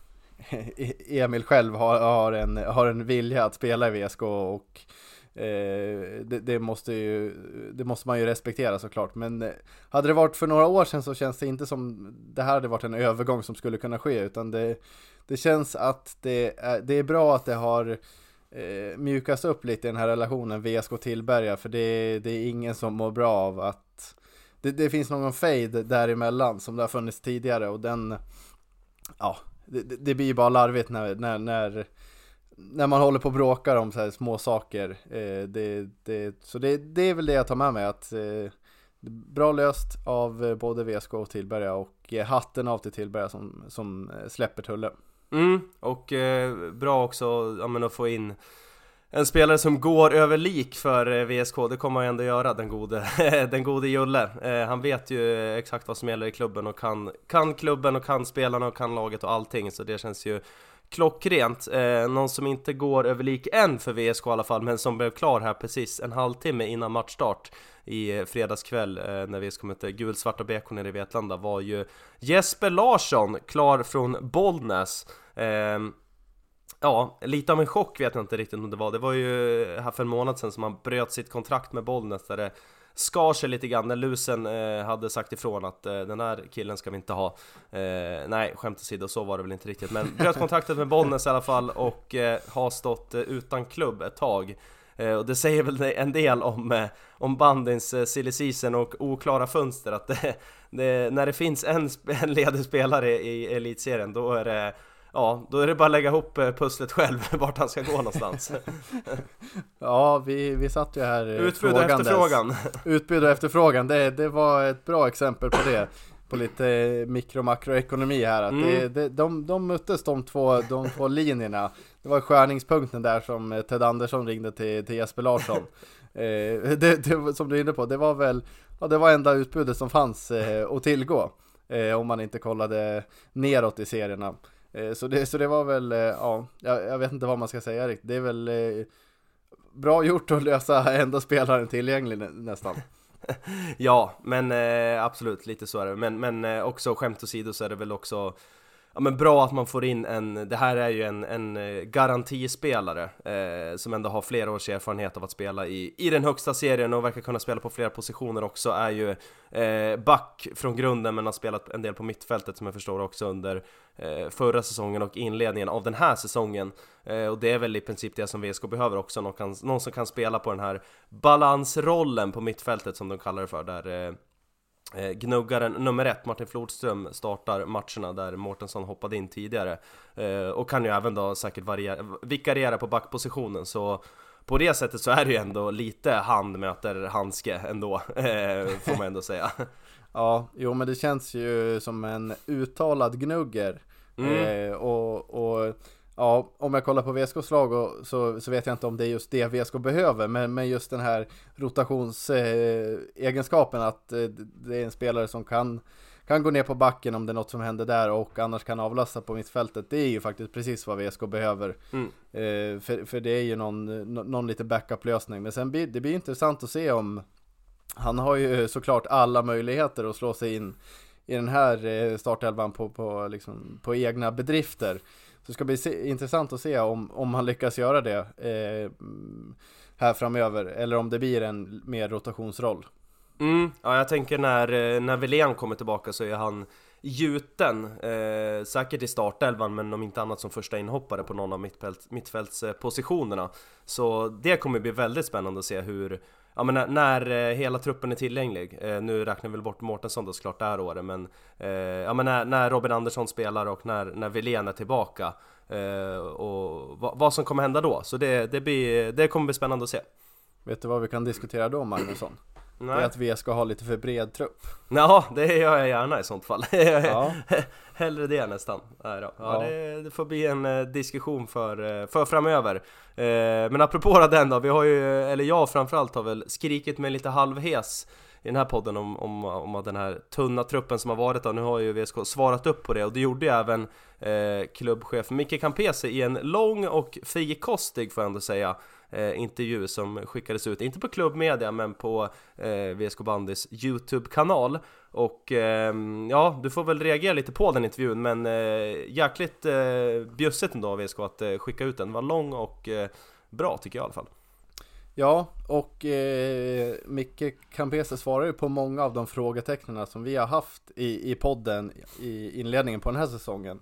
S2: Emil själv har, har, en, har en vilja att spela i VSK och Eh, det, det, måste ju, det måste man ju respektera såklart. Men eh, hade det varit för några år sedan så känns det inte som det här hade varit en övergång som skulle kunna ske utan det, det känns att det är, det är bra att det har eh, mjukats upp lite i den här relationen VSK Tillberga för det, det är ingen som mår bra av att det, det finns någon fade däremellan som det har funnits tidigare och den ja, det, det- det blir ju bara larvigt när, när, när, när man håller på och bråkar om så här små saker. Eh, det, det, så det, det är väl det jag tar med mig att eh, bra löst av eh, både VSK och Tillberga och eh, hatten av till Tillberga som, som eh, släpper Tulle.
S1: Mm, och eh, bra också ja, men att få in en spelare som går över lik för eh, VSK, det kommer han ju ändå göra, den gode, den gode Julle. Eh, han vet ju eh, exakt vad som gäller i klubben och kan, kan klubben och kan spelarna och kan laget och allting, så det känns ju klockrent. Eh, någon som inte går över lik än för VSK i alla fall, men som blev klar här precis en halvtimme innan matchstart i eh, fredagskväll eh, när VSK mötte gulsvarta BK nere i Vetlanda var ju Jesper Larsson klar från Bollnäs. Eh, Ja, lite av en chock vet jag inte riktigt om det var. Det var ju här för en månad sedan som han bröt sitt kontrakt med Bollnäs där det skar sig lite grann när Lusen eh, hade sagt ifrån att eh, den här killen ska vi inte ha. Eh, nej, skämt åsido, så var det väl inte riktigt. Men bröt kontraktet med Bollnäs i alla fall och eh, har stått eh, utan klubb ett tag. Eh, och det säger väl en del om, eh, om bandins eh, silly season och oklara fönster att det, det, när det finns en, sp- en ledig spelare i elitserien då är det Ja, då är det bara att lägga ihop eh, pusslet själv vart han ska gå någonstans.
S2: Ja, vi, vi satt ju här eh,
S1: Utbud och efterfrågan.
S2: Utbud och efterfrågan, det, det var ett bra exempel på det. På lite eh, mikro makroekonomi här. Att det,
S1: Mm.
S2: det, de, de möttes de två, de två linjerna. Det var skärningspunkten där som Ted Andersson ringde till, till Jesper Larsson. eh, det, det, som du är inne på, det var väl ja, det var enda utbudet som fanns eh, att tillgå. Eh, om man inte kollade neråt i serierna. Eh, så, det, så det var väl, eh, ja, jag, vet inte vad man ska säga riktigt. Det är väl eh, bra gjort att lösa enda spelaren tillgänglig nästan.
S1: Ja, men absolut lite så är det. Men, men också skämt åsido så är det väl också ja, men bra att man får in en, det här är ju en, en eh, garantispelare eh, som ändå har flera års erfarenhet av att spela i, i den högsta serien och verkar kunna spela på flera positioner också, är ju eh, back från grunden men har spelat en del på mittfältet som jag förstår också under eh, förra säsongen och inledningen av den här säsongen. Eh, och det är väl i princip det som VSK behöver också, någon, kan, någon som kan spela på den här balansrollen på mittfältet som de kallar det för, där eh, eh, gnuggaren nummer ett, Martin Flodström, startar matcherna där Mårtensson hoppade in tidigare eh, och kan ju även då säkert variera, vikariera på backpositionen så på det sättet så är det ju ändå lite hand möter handske ändå, eh, får man ändå säga.
S2: Ja, jo men det känns ju som en uttalad gnugger. Mm. Eh, och, och Ja, om jag kollar på VSKs lag och, så, så vet jag inte om det är just det VSK behöver, men, men just den här rotationsegenskapen eh, att eh, det är en spelare som kan, kan gå ner på backen om det är något som händer där och annars kan avlasta på mittfältet. Det är ju faktiskt precis vad VSK behöver. Mm. Eh, för, för det är ju någon, någon lite backup-lösning. Men sen blir det blir intressant att se om han har ju såklart alla möjligheter att slå sig in i den här eh, startelvan på, på, liksom, på egna bedrifter. Så det ska bli se, intressant att se om, om han lyckas göra det eh, här framöver eller om det blir en mer rotationsroll.
S1: Mm, ja jag tänker när, eh, när Wilén kommer tillbaka så är han gjuten, eh, säkert i startelvan men om inte annat som första inhoppare på någon av mittfält, mittfältspositionerna. Så det kommer bli väldigt spännande att se hur, ja men när, när eh, hela truppen är tillgänglig, eh, nu räknar vi väl bort Mårtensson då såklart det här året men eh, ja men när, när Robin Andersson spelar och när, när Wilén är tillbaka och vad, vad, som kommer hända då, så det, det, blir, det kommer bli spännande att se.
S2: Vet du vad vi kan diskutera då Magnusson? Nej. Det är att vi ska ha lite för bred trupp
S1: Ja, det gör jag gärna i sånt fall ja. Hellre det nästan Nej då. Ja, ja. Det, det, får bli en eh, diskussion för, eh, för framöver eh, Men apropå den då, vi har ju, eller jag framförallt har väl skrikit med lite halvhes i den här podden om, om, om den här tunna truppen som har varit då. Nu har ju VSK svarat upp på det och det gjorde ju även eh, klubbchef Micke Campese i en lång och frikostig får jag ändå säga eh, intervju som skickades ut, inte på klubbmedia men på eh, VSK Bandys YouTube-kanal. Och eh, ja, du får väl reagera lite på den intervjun men eh, jäkligt eh, bjussigt ändå av VSK att eh, skicka ut den, den var lång och eh, bra tycker jag i alla fall.
S2: Ja, och eh, Micke Campese svarar ju på många av de frågetecknen som vi har haft i, i podden i inledningen på den här säsongen.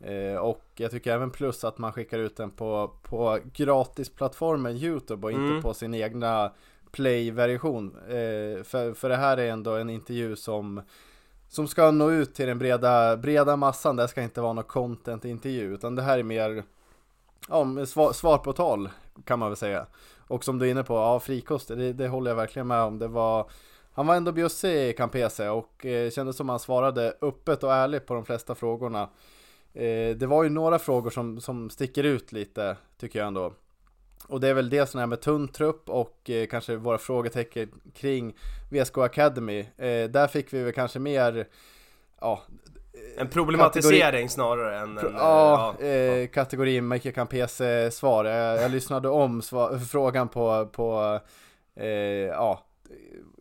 S2: Eh, och jag tycker även plus att man skickar ut den på, på gratisplattformen Youtube och mm. inte på sin egna play-version. Eh, för, för det här är ändå en intervju som, som ska nå ut till den breda, breda massan. Det ska inte vara någon content-intervju utan det här är mer ja, svar, svar på tal kan man väl säga. Och som du är inne på, ja frikost, det, det håller jag verkligen med om. Det var han var ändå bjussig i Campese och eh, kändes som han svarade öppet och ärligt på de flesta frågorna. Eh, det var ju några frågor som, som sticker ut lite, tycker jag ändå. Och det är väl det som är med tunn trupp och eh, kanske våra frågetecken kring VSK Academy. Eh, där fick vi väl kanske mer, ja,
S1: en problematisering kategori... snarare än en...
S2: Ja, ja, eh, kategorin Michael Campese svar. Jag, jag lyssnade om svar, frågan på, på eh, ja,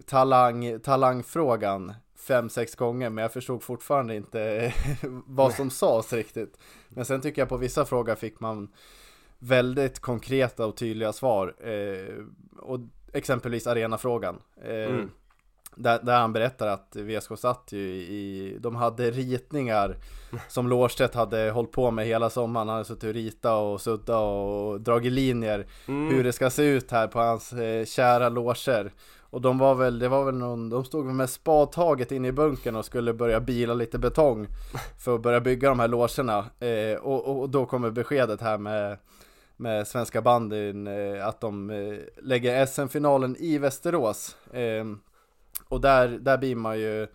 S2: talang, talangfrågan fem, sex gånger men jag förstod fortfarande inte vad som sades riktigt. Men sen tycker jag på vissa frågor fick man väldigt konkreta och tydliga svar. Eh, och exempelvis arenafrågan. Eh, mm. Där, där, han berättar att VSK satt ju i, de hade ritningar som Lårstedt hade hållit på med hela sommaren. Han hade suttit och ritat och sudda och dragit linjer mm. hur det ska se ut här på hans eh, kära loger. Och de var väl, det var väl någon, de stod med spadtaget inne i bunkern och skulle börja bila lite betong för att börja bygga de här logerna. Eh, och, och, då kommer beskedet här med, med svenska bandyn eh, att de eh, lägger SM-finalen i Västerås. Eh, och där, där blir man ju,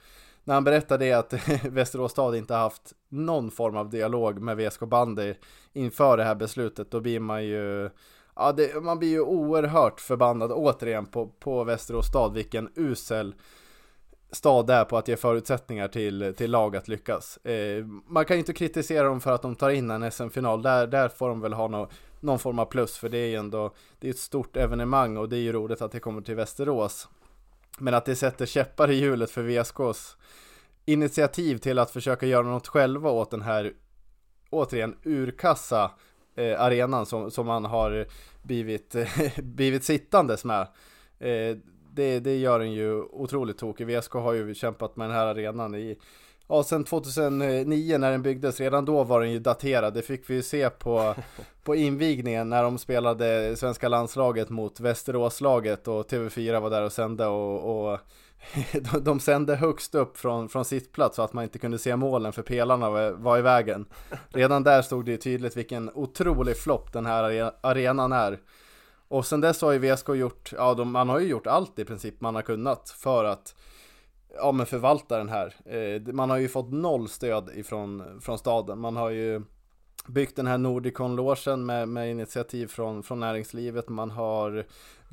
S2: när han berättar det att Västerås stad inte haft någon form av dialog med VSK bandy inför det här beslutet, då blir man ju Ja, det, man blir ju oerhört förbannad återigen på, på Västerås stad, vilken usel stad det är på att ge förutsättningar till, till lag att lyckas. Eh, man kan ju inte kritisera dem för att de tar in en SM-final, där, där får de väl ha no, någon form av plus, för det är ju ändå det är ett stort evenemang och det är ju roligt att det kommer till Västerås. Men att det sätter käppar i hjulet för VSKs initiativ till att försöka göra något själva åt den här återigen urkassa eh, arenan som, som man har blivit, blivit sittandes med. Eh, det, det gör den ju otroligt tokig. VSK har ju kämpat med den här arenan i Ja, sen 2009 när den byggdes, redan då var den ju daterad. Det fick vi ju se på, på invigningen när de spelade svenska landslaget mot Västeråslaget och TV4 var där och sände och, och de sände högst upp från, från sittplats så att man inte kunde se målen för pelarna var, var i vägen. Redan där stod det ju tydligt vilken otrolig flopp den här arenan är. Och sen dess har ju VSK gjort, ja de, man har ju gjort allt i princip man har kunnat för att ja, men förvalta den här. Eh, man har ju fått noll stöd ifrån från staden. Man har ju byggt den här Nordicon-logen med, med initiativ från, från näringslivet. Man har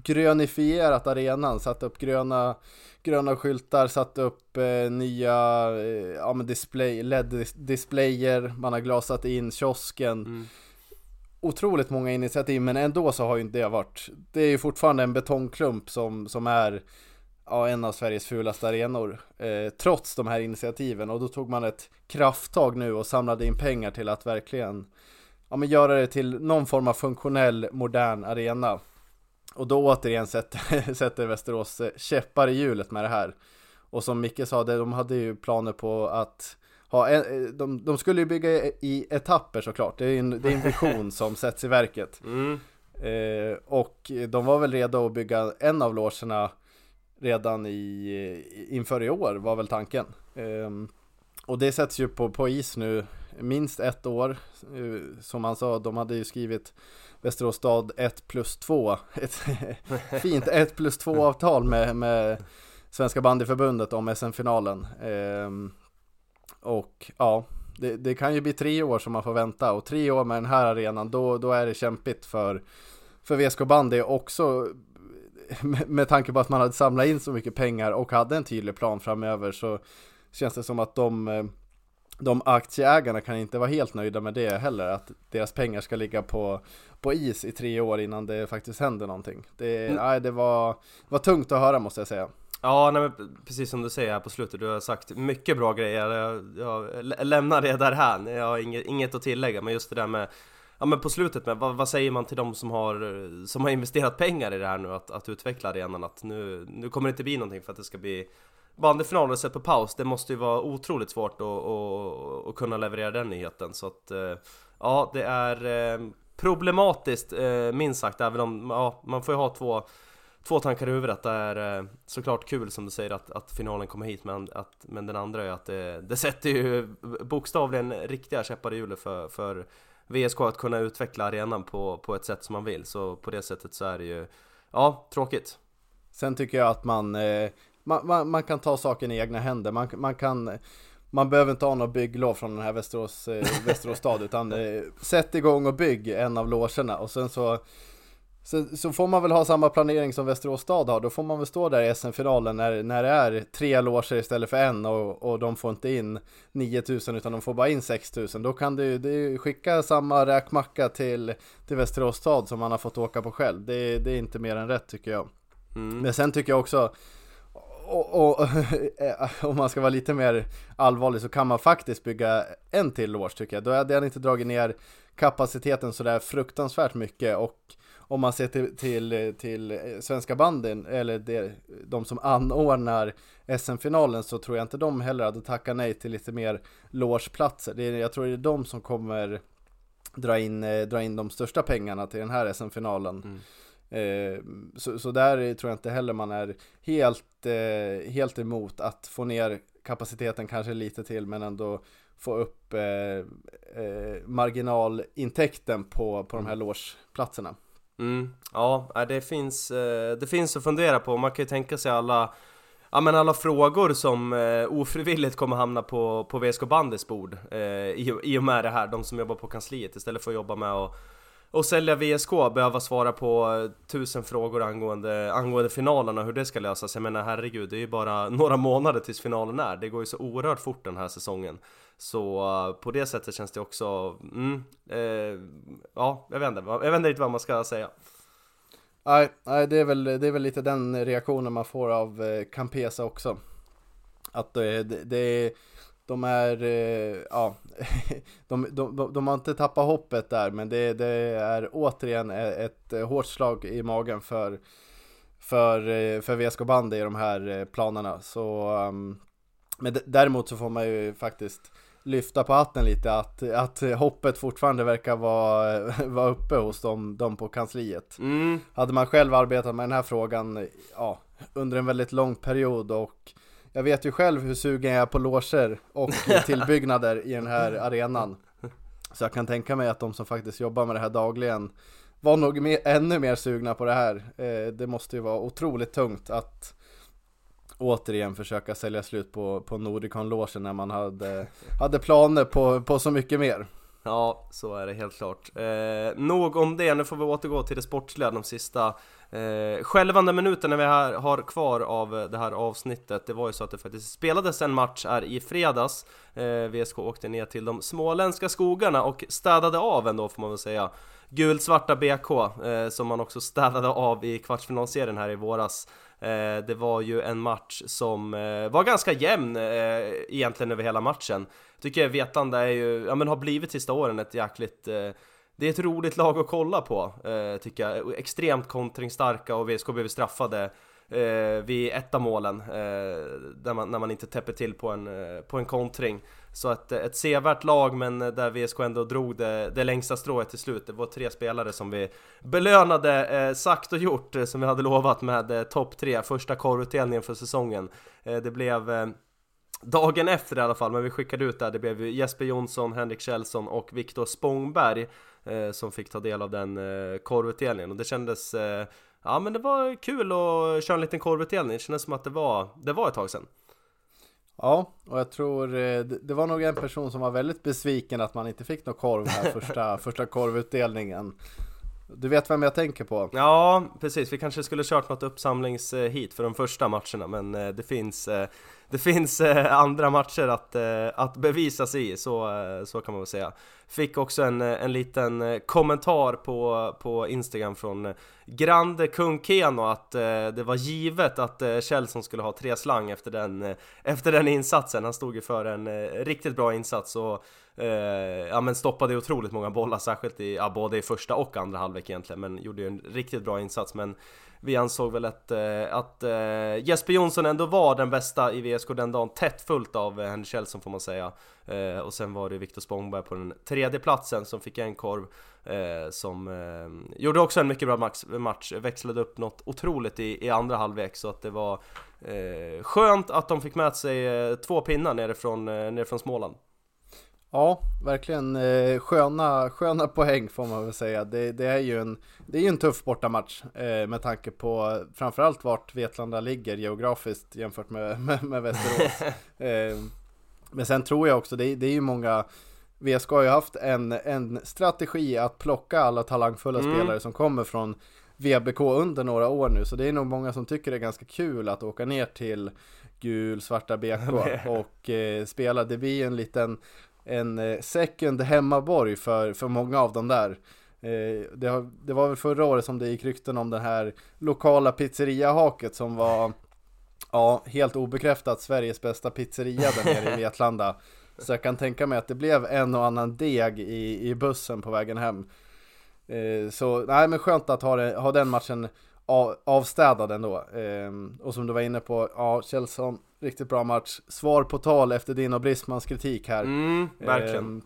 S2: grönifierat arenan, satt upp gröna, gröna skyltar, satt upp eh, nya eh, ja, men display, LED-displayer, man har glasat in kiosken. Mm. Otroligt många initiativ, men ändå så har ju inte det varit. Det är ju fortfarande en betongklump som, som är ja, en av Sveriges fulaste arenor. Eh, trots de här initiativen och då tog man ett krafttag nu och samlade in pengar till att verkligen ja, men göra det till någon form av funktionell modern arena. Och då återigen sätter, sätter Västerås käppar i hjulet med det här. Och som Micke sa, de hade ju planer på att ha en, de, de skulle ju bygga i etapper såklart. Det är en, det är en vision som sätts i verket. Mm. Eh, och de var väl redo att bygga en av logerna redan i, inför i år var väl tanken. Um, och det sätts ju på, på is nu minst ett år. Uh, som han sa, de hade ju skrivit Västerås stad 1 plus 2. Ett fint 1 plus 2 avtal med, med Svenska bandyförbundet om SM-finalen. Ehm, och ja, det, det, kan ju bli tre år som man får vänta och tre år med den här arenan då, då är det kämpigt för, för VSK bandy också med, tanke på att man hade samlat in så mycket pengar och hade en tydlig plan framöver så känns det som att de, eh, de aktieägarna kan inte vara helt nöjda med det heller, att deras pengar ska ligga på, på is i tre år innan det faktiskt händer någonting. Det, mm. nej, det var, var tungt att höra måste jag säga.
S1: Ja, nej, precis som du säger här på slutet, du har sagt mycket bra grejer. Jag, jag lämnar det där här. jag har inget, inget att tillägga, men just det där med ja men på slutet med, vad, vad, säger man till de som har, som har investerat pengar i det här nu att, att utveckla arenan? Att nu, nu kommer det inte bli någonting för att det ska bli bandyfinalen sett på paus. Det måste ju vara otroligt svårt att, att, att kunna leverera den nyheten. Så att eh, ja, det är eh, problematiskt eh, minst sagt, även om ja, man får ju ha två två tankar i huvudet. Det är såklart kul som du säger att, att finalen kommer hit men, att, men den andra är att det, det sätter ju bokstavligen riktiga käppar i hjulet för, för VSK att kunna utveckla arenan på, på ett sätt som man vill. Så på det sättet så är det ju, ja, tråkigt.
S2: Sen tycker jag att man, eh, man, man, man, kan ta saken i egna händer. Man, man kan man behöver inte ha något bygglov från den här Västerås, eh, Västerås stad utan eh, sätt igång och bygg en av logerna och sen så så, så får man väl ha samma planering som Västerås stad har. Då får man väl stå där i SM-finalen när, när det är tre loger istället för en och, och de får inte in 9000 utan de får bara in 6000. Då kan du, du skicka samma räkmacka till, till Västerås stad som man har fått åka på själv. Det, det är inte mer än rätt tycker jag. Mm. Men sen tycker jag också och, och, om man ska vara lite mer allvarlig så kan man faktiskt bygga en till loge tycker jag. Då hade jag inte dragit ner kapaciteten sådär fruktansvärt mycket och om man ser till, till, till svenska banden eller det, de som anordnar SM-finalen så tror jag inte de heller hade tackat nej till lite mer logeplatser. Det är, jag tror det är de som kommer dra in, eh, dra in de största pengarna till den här SM-finalen. Mm. Eh, så, så, där tror jag inte heller man är helt, eh, helt emot att få ner kapaciteten kanske lite till men ändå få upp eh, marginalintäkten på, på de här mm. logeplatserna.
S1: Mm, ja, det finns, det finns att fundera på. Man kan ju tänka sig alla Ja men alla frågor som eh, ofrivilligt kommer hamna på, på VSK Bandys bord eh, i, i och med det här, de som jobbar på kansliet istället för att jobba med att och sälja VSK, behöva svara på eh, tusen frågor angående, angående och hur det ska lösas. Jag menar herregud, det är ju bara några månader tills finalen är. Det går ju så oerhört fort den här säsongen. Så eh, på det sättet känns det också, mm, eh, ja, jag vet, inte, jag vet inte riktigt vad man ska säga.
S2: Nej, nej det, är väl, det är väl lite den reaktionen man får av eh, Campesa också. Att det, det, det de är, eh, ja, de, de, de, de, har inte tappat hoppet där, men det, det är återigen ett, ett hårt slag i magen för, för, eh, för VSK Bandy i de här eh, planerna. Så, um, men däremot så får man ju faktiskt lyfta på hatten lite att, att hoppet fortfarande verkar vara, vara uppe hos dem, dem på kansliet. Mm. Hade man själv arbetat med den här frågan ja, under en väldigt lång period och jag vet ju själv hur sugen jag är på loger och tillbyggnader i den här arenan. Så jag kan tänka mig att de som faktiskt jobbar med det här dagligen var nog mer, ännu mer sugna på det här. Eh, det måste ju vara otroligt tungt att återigen försöka sälja slut på, på Nordicon-logen när man hade, hade planer på, på så mycket mer.
S1: Ja, så är det helt klart. Eh, nog om det, nu får vi återgå till det sportsliga de sista eh, skälvande minuterna vi har, har kvar av det här avsnittet. Det var ju så att det faktiskt spelades en match här i fredags. Eh, VSK åkte ner till de småländska skogarna och städade av ändå får man väl säga. Gulsvarta BK, eh, som man också städade av i kvartsfinalserien här i våras. Eh, det var ju en match som eh, var ganska jämn eh, egentligen över hela matchen. Tycker jag Vetlanda är ju, ja men har blivit sista åren ett jäkligt eh, det är ett roligt lag att kolla på, eh, tycker jag. Extremt kontringsstarka och VSK blev straffade eh, vid ett av målen, eh, där man, när man inte täpper till på en, eh, på en kontring. Så att, eh, ett sevärt lag men eh, där VSK ändå drog det, det längsta strået till slut. Det var tre spelare som vi belönade, eh, sagt och gjort, eh, som vi hade lovat med eh, topp tre, första korvutdelningen för säsongen. Eh, det blev eh, dagen efter i alla fall, men vi skickade ut det. Det blev Jesper Jonsson, Henrik Kjellson och Viktor Spångberg eh, som fick ta del av den eh, korvutdelningen och det kändes eh, Ja men det var kul att köra en liten korvutdelning, det kändes som att det var, det var ett tag sedan
S2: Ja, och jag tror eh, det var nog en person som var väldigt besviken att man inte fick någon korv här första, första korvutdelningen. Du vet vem jag tänker på?
S1: Ja, precis. Vi kanske skulle kört något uppsamlingshit för de första matcherna, men eh, det finns eh, det finns eh, andra matcher att, att bevisa sig i, så, så kan man väl säga. Fick också en, en liten kommentar på, på Instagram från Grande Kung Keno att det var givet att Kjellson skulle ha tre slang efter den, efter den insatsen. Han stod ju för en riktigt bra insats och Eh, ja, men stoppade otroligt många bollar, särskilt i, ja, både i första och andra halvlek egentligen, men gjorde ju en riktigt bra insats. Men vi ansåg väl att, eh, att eh, Jesper Jonsson ändå var den bästa i VSK den dagen, tätt fullt av eh, Henry Kjellson får man säga. Eh, och sen var det Viktor Spångberg på den tredje platsen som fick en korv, eh, som gjorde också en mycket bra match, match, växlade upp något otroligt i, i andra halvlek så att det var skönt att de fick med sig två pinnar nerifrån, nerifrån Småland.
S2: Ja, verkligen eh, sköna, sköna poäng får man väl säga. Det, det är ju en, det är en tuff bortamatch eh, med tanke på framförallt vart Vetlanda ligger geografiskt jämfört med, med, med Västerås. eh, men sen tror jag också, det, det är ju många VSK har ju haft en, en strategi att plocka alla talangfulla mm. spelare som kommer från VBK under några år nu, så det är nog många som tycker det är ganska kul att åka ner till gul, svarta BK och eh, spela. Det blir en liten en eh, second hemmaborg för, för många av dem där. Eh, det, har, det var väl förra året som det gick rykten om det här lokala pizzeria-haket som var ja, helt obekräftat Sveriges bästa pizzeria där nere i Vetlanda. Så jag kan tänka mig att det blev en och annan deg i, i bussen på vägen hem. Eh, så nej men skönt att ha, det, ha den matchen avstädad ändå. och som du var inne på, ja Kjellson Riktigt bra match. Svar på tal efter din och Brismans kritik här.
S1: Mm, verkligen. Eh,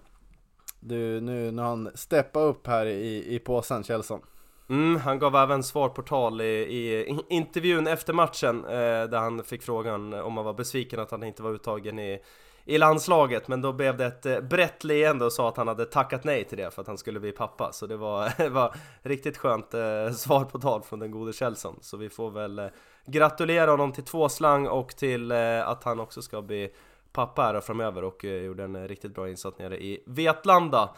S2: du, nu när han steppa upp här i, i påsen, Kjellson.
S1: Mm, han gav även svar på tal i, i intervjun efter matchen eh, där han fick frågan om han var besviken att han inte var uttagen i, i landslaget men då blev det ett eh, brett leende och sa att han hade tackat nej till det för att han skulle bli pappa så det var, det var riktigt skönt eh, svar på tal från den gode Kjellson så vi får väl eh, gratulera honom till två slang och till eh, att han också ska bli pappa här framöver och eh, gjorde en eh, riktigt bra insats nere i Vetlanda.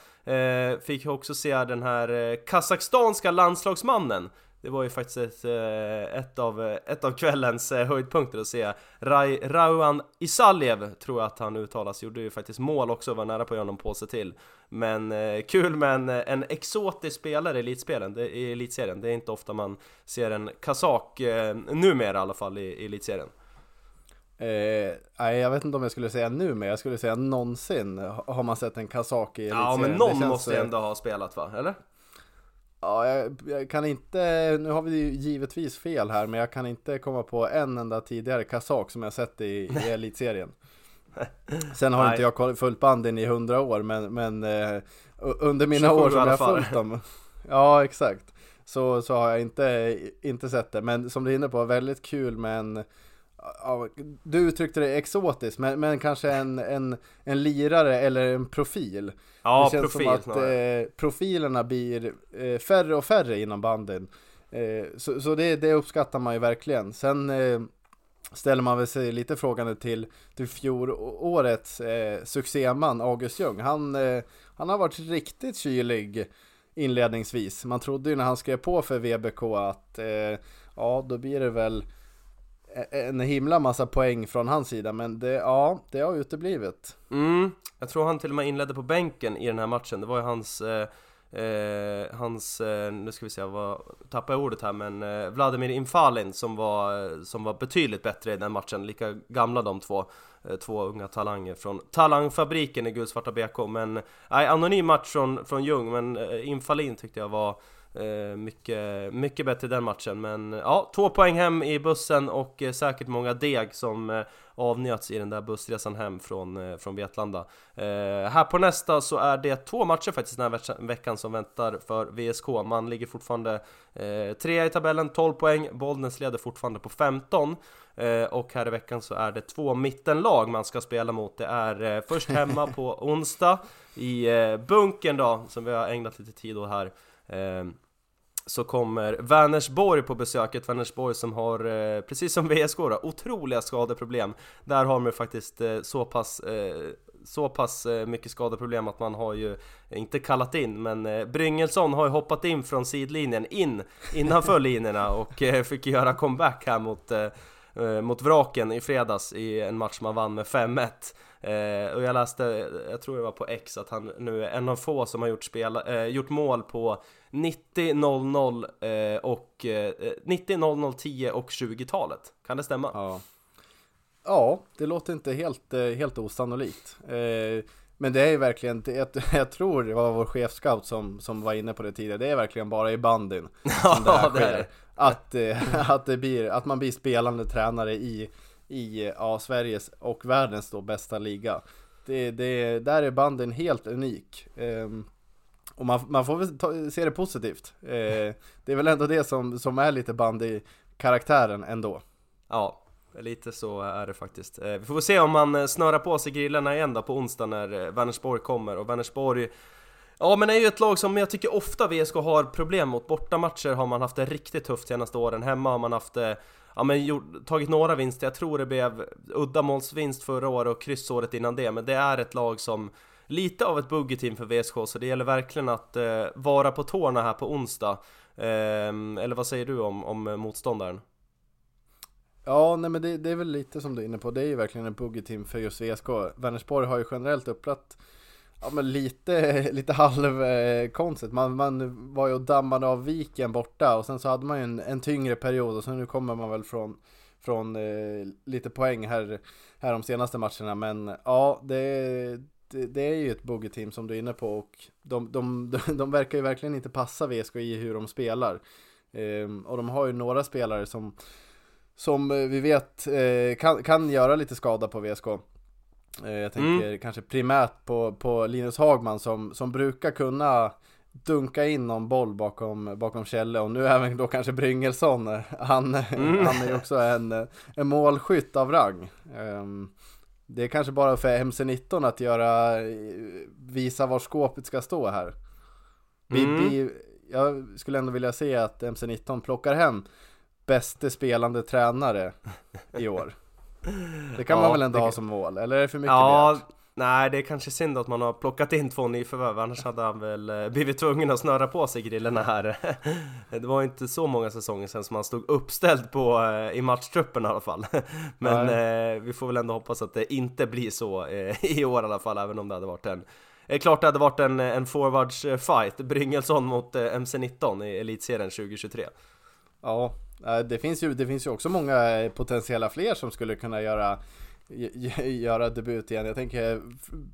S1: Fick också se den här kazakstanska landslagsmannen det var ju faktiskt ett, eh, ett, av, ett av kvällens eh, höjdpunkter att se Rai, Rauan Isaljev, tror jag att han uttalas, gjorde ju faktiskt mål också, var nära på att göra någon påse till Men eh, kul med en, en exotisk spelare i elitspelen, det, i elitserien, det är inte ofta man ser en kazak, eh, numera i alla fall, i, i elitserien
S2: Eh, nej, jag vet inte om jag skulle säga nu, men jag skulle säga någonsin har man sett en kazak i
S1: Ja, men
S2: elitserien.
S1: någon
S2: känns,
S1: måste
S2: eh,
S1: ändå ha spelat va? Eller?
S2: Ja, jag, jag kan inte, nu har vi ju givetvis fel här, men jag kan inte komma på en enda tidigare kazak som jag sett i, i elitserien. Sen har
S1: Nej.
S2: inte jag följt banden i hundra år, men, men eh, under mina
S1: 27
S2: år som jag följt dem Ja, exakt så, så har jag inte, inte sett det, men som du är inne på, väldigt kul med en ja, Du uttryckte det exotiskt, men, men kanske en, en, en lirare eller en profil
S1: Ja,
S2: det känns
S1: profil
S2: som att eh, profilerna blir eh, färre och färre inom banden. Eh, så så det, det uppskattar man ju verkligen. Sen eh, ställer man väl sig lite frågande till, till fjolårets eh, succéman August Ljung. Han, eh, han har varit riktigt kylig inledningsvis. Man trodde ju när han skrev på för VBK att eh, ja, då blir det väl Eh, en himla massa poäng från hans sida, men det, ja, det har uteblivit.
S1: Mm, jag tror han till och med inledde på bänken i den här matchen. Det var ju hans, eh, eh, hans, eh, nu ska vi se, vad tappar jag ordet här, men eh, Vladimir Infalin som var, som var betydligt bättre i den matchen. Lika gamla de två, eh, två unga talanger från Talangfabriken i gulsvarta BK. Men, nej, anonym match från, från Ljung, men eh, Infalin tyckte jag var Eh, mycket, mycket bättre den matchen men ja, två poäng hem i bussen och eh, säkert många deg som eh, avnjöts i den där bussresan hem från, eh, från Vetlanda. Eh, här på nästa så är det två matcher faktiskt den här veck- veckan som väntar för VSK. Man ligger fortfarande eh, trea i tabellen, 12 poäng, Bollnäs leder fortfarande på 15. Eh, och här i veckan så är det två mittenlag man ska spela mot. Det är eh, först hemma på onsdag i eh, bunkern då, som vi har ägnat lite tid åt här. Så kommer Vänersborg på besöket, Vänersborg som har, eh, precis som VSK då, otroliga skadeproblem. Där har man ju faktiskt eh, så pass, eh, så pass eh, mycket skadeproblem att man har ju inte kallat in, men eh, Bryngelsson har ju hoppat in från sidlinjen, in innanför linjerna och eh, fick göra comeback här mot mot Vraken i fredags i en match man vann med 5-1 eh, Och jag läste, jag tror det var på X, att han nu är en av få som har gjort, spela, eh, gjort mål på 90, 00 eh, och eh, 90, 00, 10 och 20-talet Kan det stämma?
S2: Ja. ja, det låter inte helt, eh, helt osannolikt. Eh, Men det är ju verkligen, jag, jag tror det var vår chefscout som, som var inne på det tidigare, det är verkligen bara i bandyn som det här sker. Att, eh, att, det blir, att man blir spelande tränare i, i ja, Sveriges och världens då bästa liga. Det, det, där är bandyn helt unik. Ehm, och man, man får väl ta, se det positivt. Eh, det är väl ändå det som, som är lite bandy-karaktären ändå.
S1: Ja, lite så är det faktiskt. Eh, Vi får väl se om man eh, snörar på sig grillarna igen då på onsdag när eh, Vänersborg kommer och Vänersborg Ja men är ju ett lag som jag tycker ofta VSK har problem mot Bortamatcher har man haft det riktigt tufft senaste åren Hemma har man haft det Ja men gjort, tagit några vinster, jag tror det blev uddamålsvinst förra året och kryssåret innan det Men det är ett lag som Lite av ett buggeteam för VSK så det gäller verkligen att eh, vara på tårna här på onsdag Eh, Eller vad säger du om, om eh, motståndaren?
S2: Ja, nej men det, det är väl lite som du är inne på. Det är ju verkligen ett buggeteam för just VSK. Vänersborg har ju generellt upplagt Ja men lite, lite halvkonstigt. Eh, man, man var ju och dammade av viken borta och sen så hade man ju en, en tyngre period och sen nu kommer man väl från, från eh, lite poäng här, här de senaste matcherna. Men ja, det, det, det är ju ett bogeyteam som du är inne på och de, de, de, de verkar ju verkligen inte passa VSK i hur de spelar. Ehm, och de har ju några spelare som som eh, vi vet eh, kan, kan göra lite skada på VSK. Eh, jag tänker kanske primärt på, på Linus Hagman som, som brukar kunna dunka in någon boll bakom, bakom Kjelle och nu även då kanske Bryngelsson. eh, Han, han är ju också en, en målskytt av rang. Ehm, det är kanske bara för MC19 att göra, eh, visa var skåpet ska stå här. Vi,
S1: Mm.
S2: vi, jag skulle ändå vilja se att MC19 plockar hem bäste spelande tränare i år. Det kan
S1: Ja,
S2: man väl ändå
S1: det
S2: ha som mål, eller är det för mycket
S1: Ja,
S2: begärt?
S1: nej det är kanske synd att man har plockat in två nyförvärv Annars hade han väl eh, blivit tvungen att snöra på sig grillarna här. Det var inte så många säsonger sedan som han stod uppställd på, eh, i matchtruppen i alla fall. Men eh, vi får väl ändå hoppas att det inte blir så eh, i år i alla fall Även om det hade varit en Eh, Klart det hade varit en, en forwards eh, fight. Bryngelsson mot eh, MC19 i Elitserien 2023
S2: Ja, Det finns, ju, det finns ju också många eh, potentiella fler som skulle kunna göra, gö- göra debut igen. Jag tänker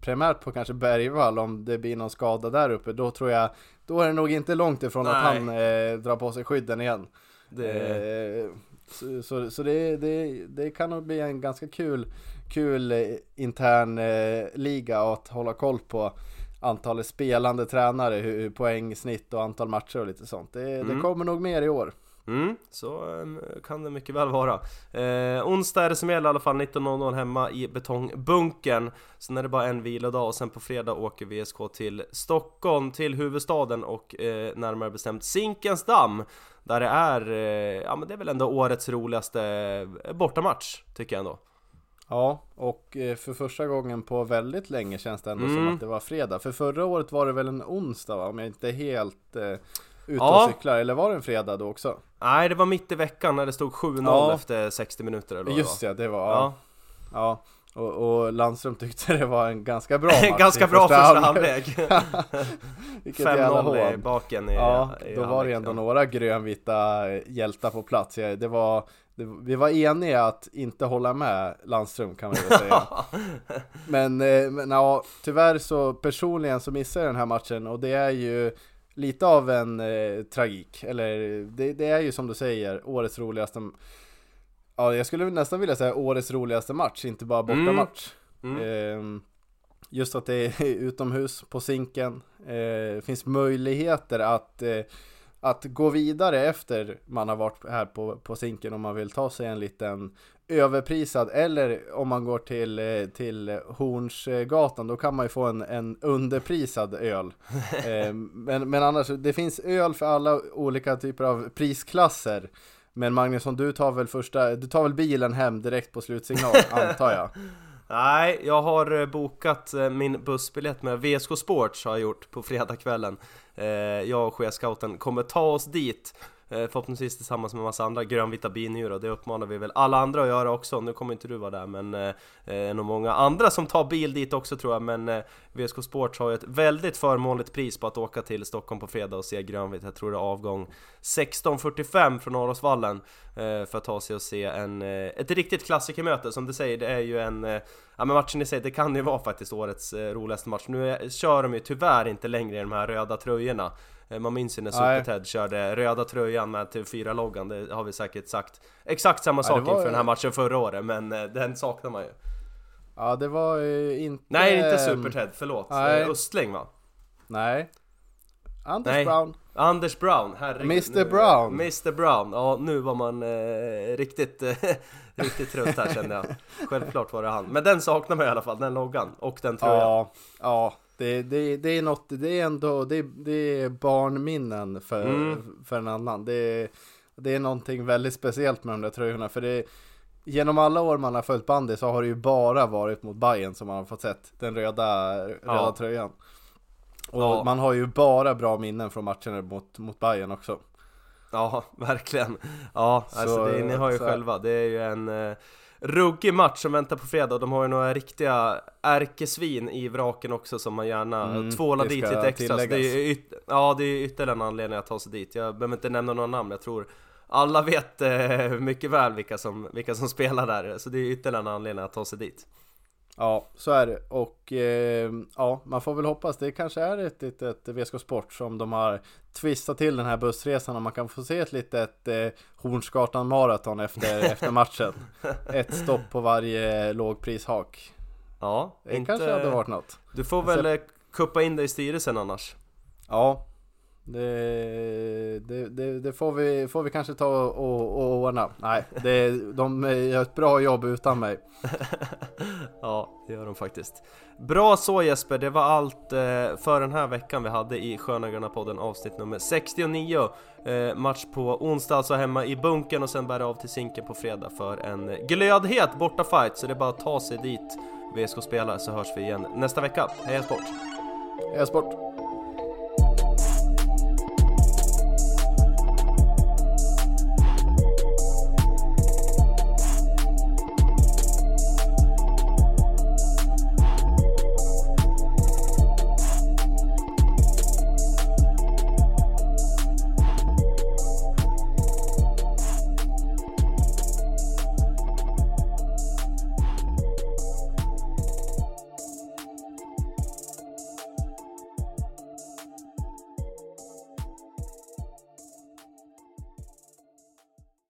S2: primärt på kanske Bergvall om det blir någon skada där uppe. Då tror jag, då är det nog inte långt ifrån att
S1: Nej.
S2: han eh, drar på sig skydden igen.
S1: Det,
S2: Eh, så så, så det, det, det kan nog bli en ganska kul, kul eh, intern eh, liga att hålla koll på antalet spelande tränare, hur, poängsnitt och antal matcher och lite sånt. Det, det
S1: Mm.
S2: kommer nog mer i år.
S1: Mm, så eh, kan det mycket väl vara. Eh, onsdag är det som gäller i alla fall 19.00 hemma i Betongbunkern. Sen är det bara en vilodag och sen på fredag åker VSK till Stockholm, till huvudstaden och eh, närmare bestämt Zinkensdamm. Där det är, eh, ja men det är väl ändå årets roligaste eh, bortamatch, tycker jag ändå.
S2: Ja, och eh, för första gången på väldigt länge känns det ändå som
S1: Mm.
S2: att det var fredag. För förra året var det väl en onsdag va? Om jag inte helt ute
S1: Ja.
S2: och cyklar. Eller var det en fredag då också?
S1: Nej, det var mitt i veckan när det stod 7-0
S2: Ja.
S1: efter 60 minuter eller vad
S2: Just
S1: det
S2: det, var... Ja. ja. Och, och Landström tyckte det var en ganska bra match
S1: Ganska bra första halvlek.
S2: Vilket jävla
S1: 5-0 i baken i
S2: Ja,
S1: i
S2: då var det
S1: halvlek,
S2: ändå
S1: ja.
S2: några grönvita eh, hjältar på plats. Det var, det, vi var eniga att inte hålla med Landström kan man ju säga. men, eh, men ja, tyvärr så personligen så missade jag den här matchen och det är ju lite av en eh, tragik. Eller det, det är ju som du säger, årets roligaste Ja, jag skulle nästan vilja säga årets roligaste match, inte bara bortamatch.
S1: Mm.
S2: Ehm, Just att det är utomhus på sinken. Eh, finns möjligheter att, eh, att gå vidare efter man har varit här på, på sinken om man vill ta sig en liten överprisad eller om man går till, eh, till Hornsgatan då kan man ju få en, en underprisad öl. Eh, men, men annars, det finns öl för alla olika typer av prisklasser. Men Magnusson, du tar väl första, du tar väl bilen hem direkt på slutsignal antar jag?
S1: Nej, jag har eh, bokat min bussbiljett med VSK Sports har jag gjort på fredagskvällen. Jag och Scouten kommer ta oss dit. Eh, förhoppningsvis tillsammans med massa andra grönvita binjur och det uppmanar vi väl alla andra att göra också. Nu kommer inte du vara där men eh, det är nog många andra som tar bil dit också tror jag. Men eh, VSK Sports har ju ett väldigt förmånligt pris på att åka till Stockholm på fredag och se grönvitt. Jag tror det är avgång 16.45 från Arosvallen eh, för att ta sig och se en, eh, ett riktigt klassikermöte. Som du säger, det är ju en eh, Ja men matchen i sig, det kan ju vara faktiskt årets roligaste match. Nu är, kör de ju tyvärr inte längre i de här röda tröjorna. Eh, man minns ju när. Super-Ted körde röda tröjan med TV4-loggan, det har vi säkert sagt exakt samma sak inför den här matchen förra året, men eh, den saknar man ju.
S2: Ja, det var ju inte...
S1: Nej, inte Super-Ted, förlåt.
S2: nej.
S1: Eh, Östling va?
S2: Nej. Anders
S1: Nej.
S2: Brown.
S1: Anders Brown, herregud.
S2: Mr.
S1: nu-
S2: Brown.
S1: Mr Brown, ja nu var man eh, riktigt, eh, riktigt trött här kände jag. Självklart var det han. Men den saknar man i alla fall, den loggan och den tröjan.
S2: Ja, ja. Det, det, det är något, det är ändå, det, det är barnminnen för,
S1: Mm.
S2: för en annan. Det, det är någonting väldigt speciellt med de där tröjorna. För det, genom alla år man har följt bandy så har det ju bara varit mot Bayern som man har fått sett den röda, röda
S1: Ja.
S2: tröjan. Och
S1: Ja.
S2: man har ju bara bra minnen från matcherna mot, mot Bayern också.
S1: Ja, verkligen. Ja, alltså
S2: Så,
S1: det, ni har ju
S2: så-
S1: själva, det är ju en eh, ruggig match som väntar på fredag. De har ju några riktiga ärkesvin i vraken också som man gärna
S2: Mm,
S1: tvålar dit lite extra. Det är ja, det är ytterligare en anledning att ta sig dit. Jag behöver inte nämna några namn, jag tror alla vet eh, mycket väl vilka som, vilka som spelar där. Så det är ytterligare en anledning att ta sig dit.
S2: Ja, så är det. Och eh, ja, man får väl hoppas. Det kanske är ett litet VSK Sport som de har twistat till den här bussresan och man kan få se ett litet eh, Hornsgatan maraton efter, efter matchen. Ett stopp på varje lågprishak.
S1: Ja,
S2: Det
S1: inte...
S2: kanske hade varit något.
S1: Du får väl eh, kuppa in dig i styrelsen annars.
S2: Ja, det, det, det, det får, vi, får vi kanske ta och, och, ordna. Nej, det, de gör ett bra jobb utan mig.
S1: Ja, det gör de faktiskt. Bra så Jesper, det var allt eh, för den här veckan vi hade i Sköna podden avsnitt nummer 69. Eh, match på onsdag alltså hemma i bunkern och sen bär det av till Zinken på fredag för en glödhet bortafight. Så det är bara att ta sig dit VSK spelar så hörs vi igen nästa vecka. Heja sport!
S2: Heja sport!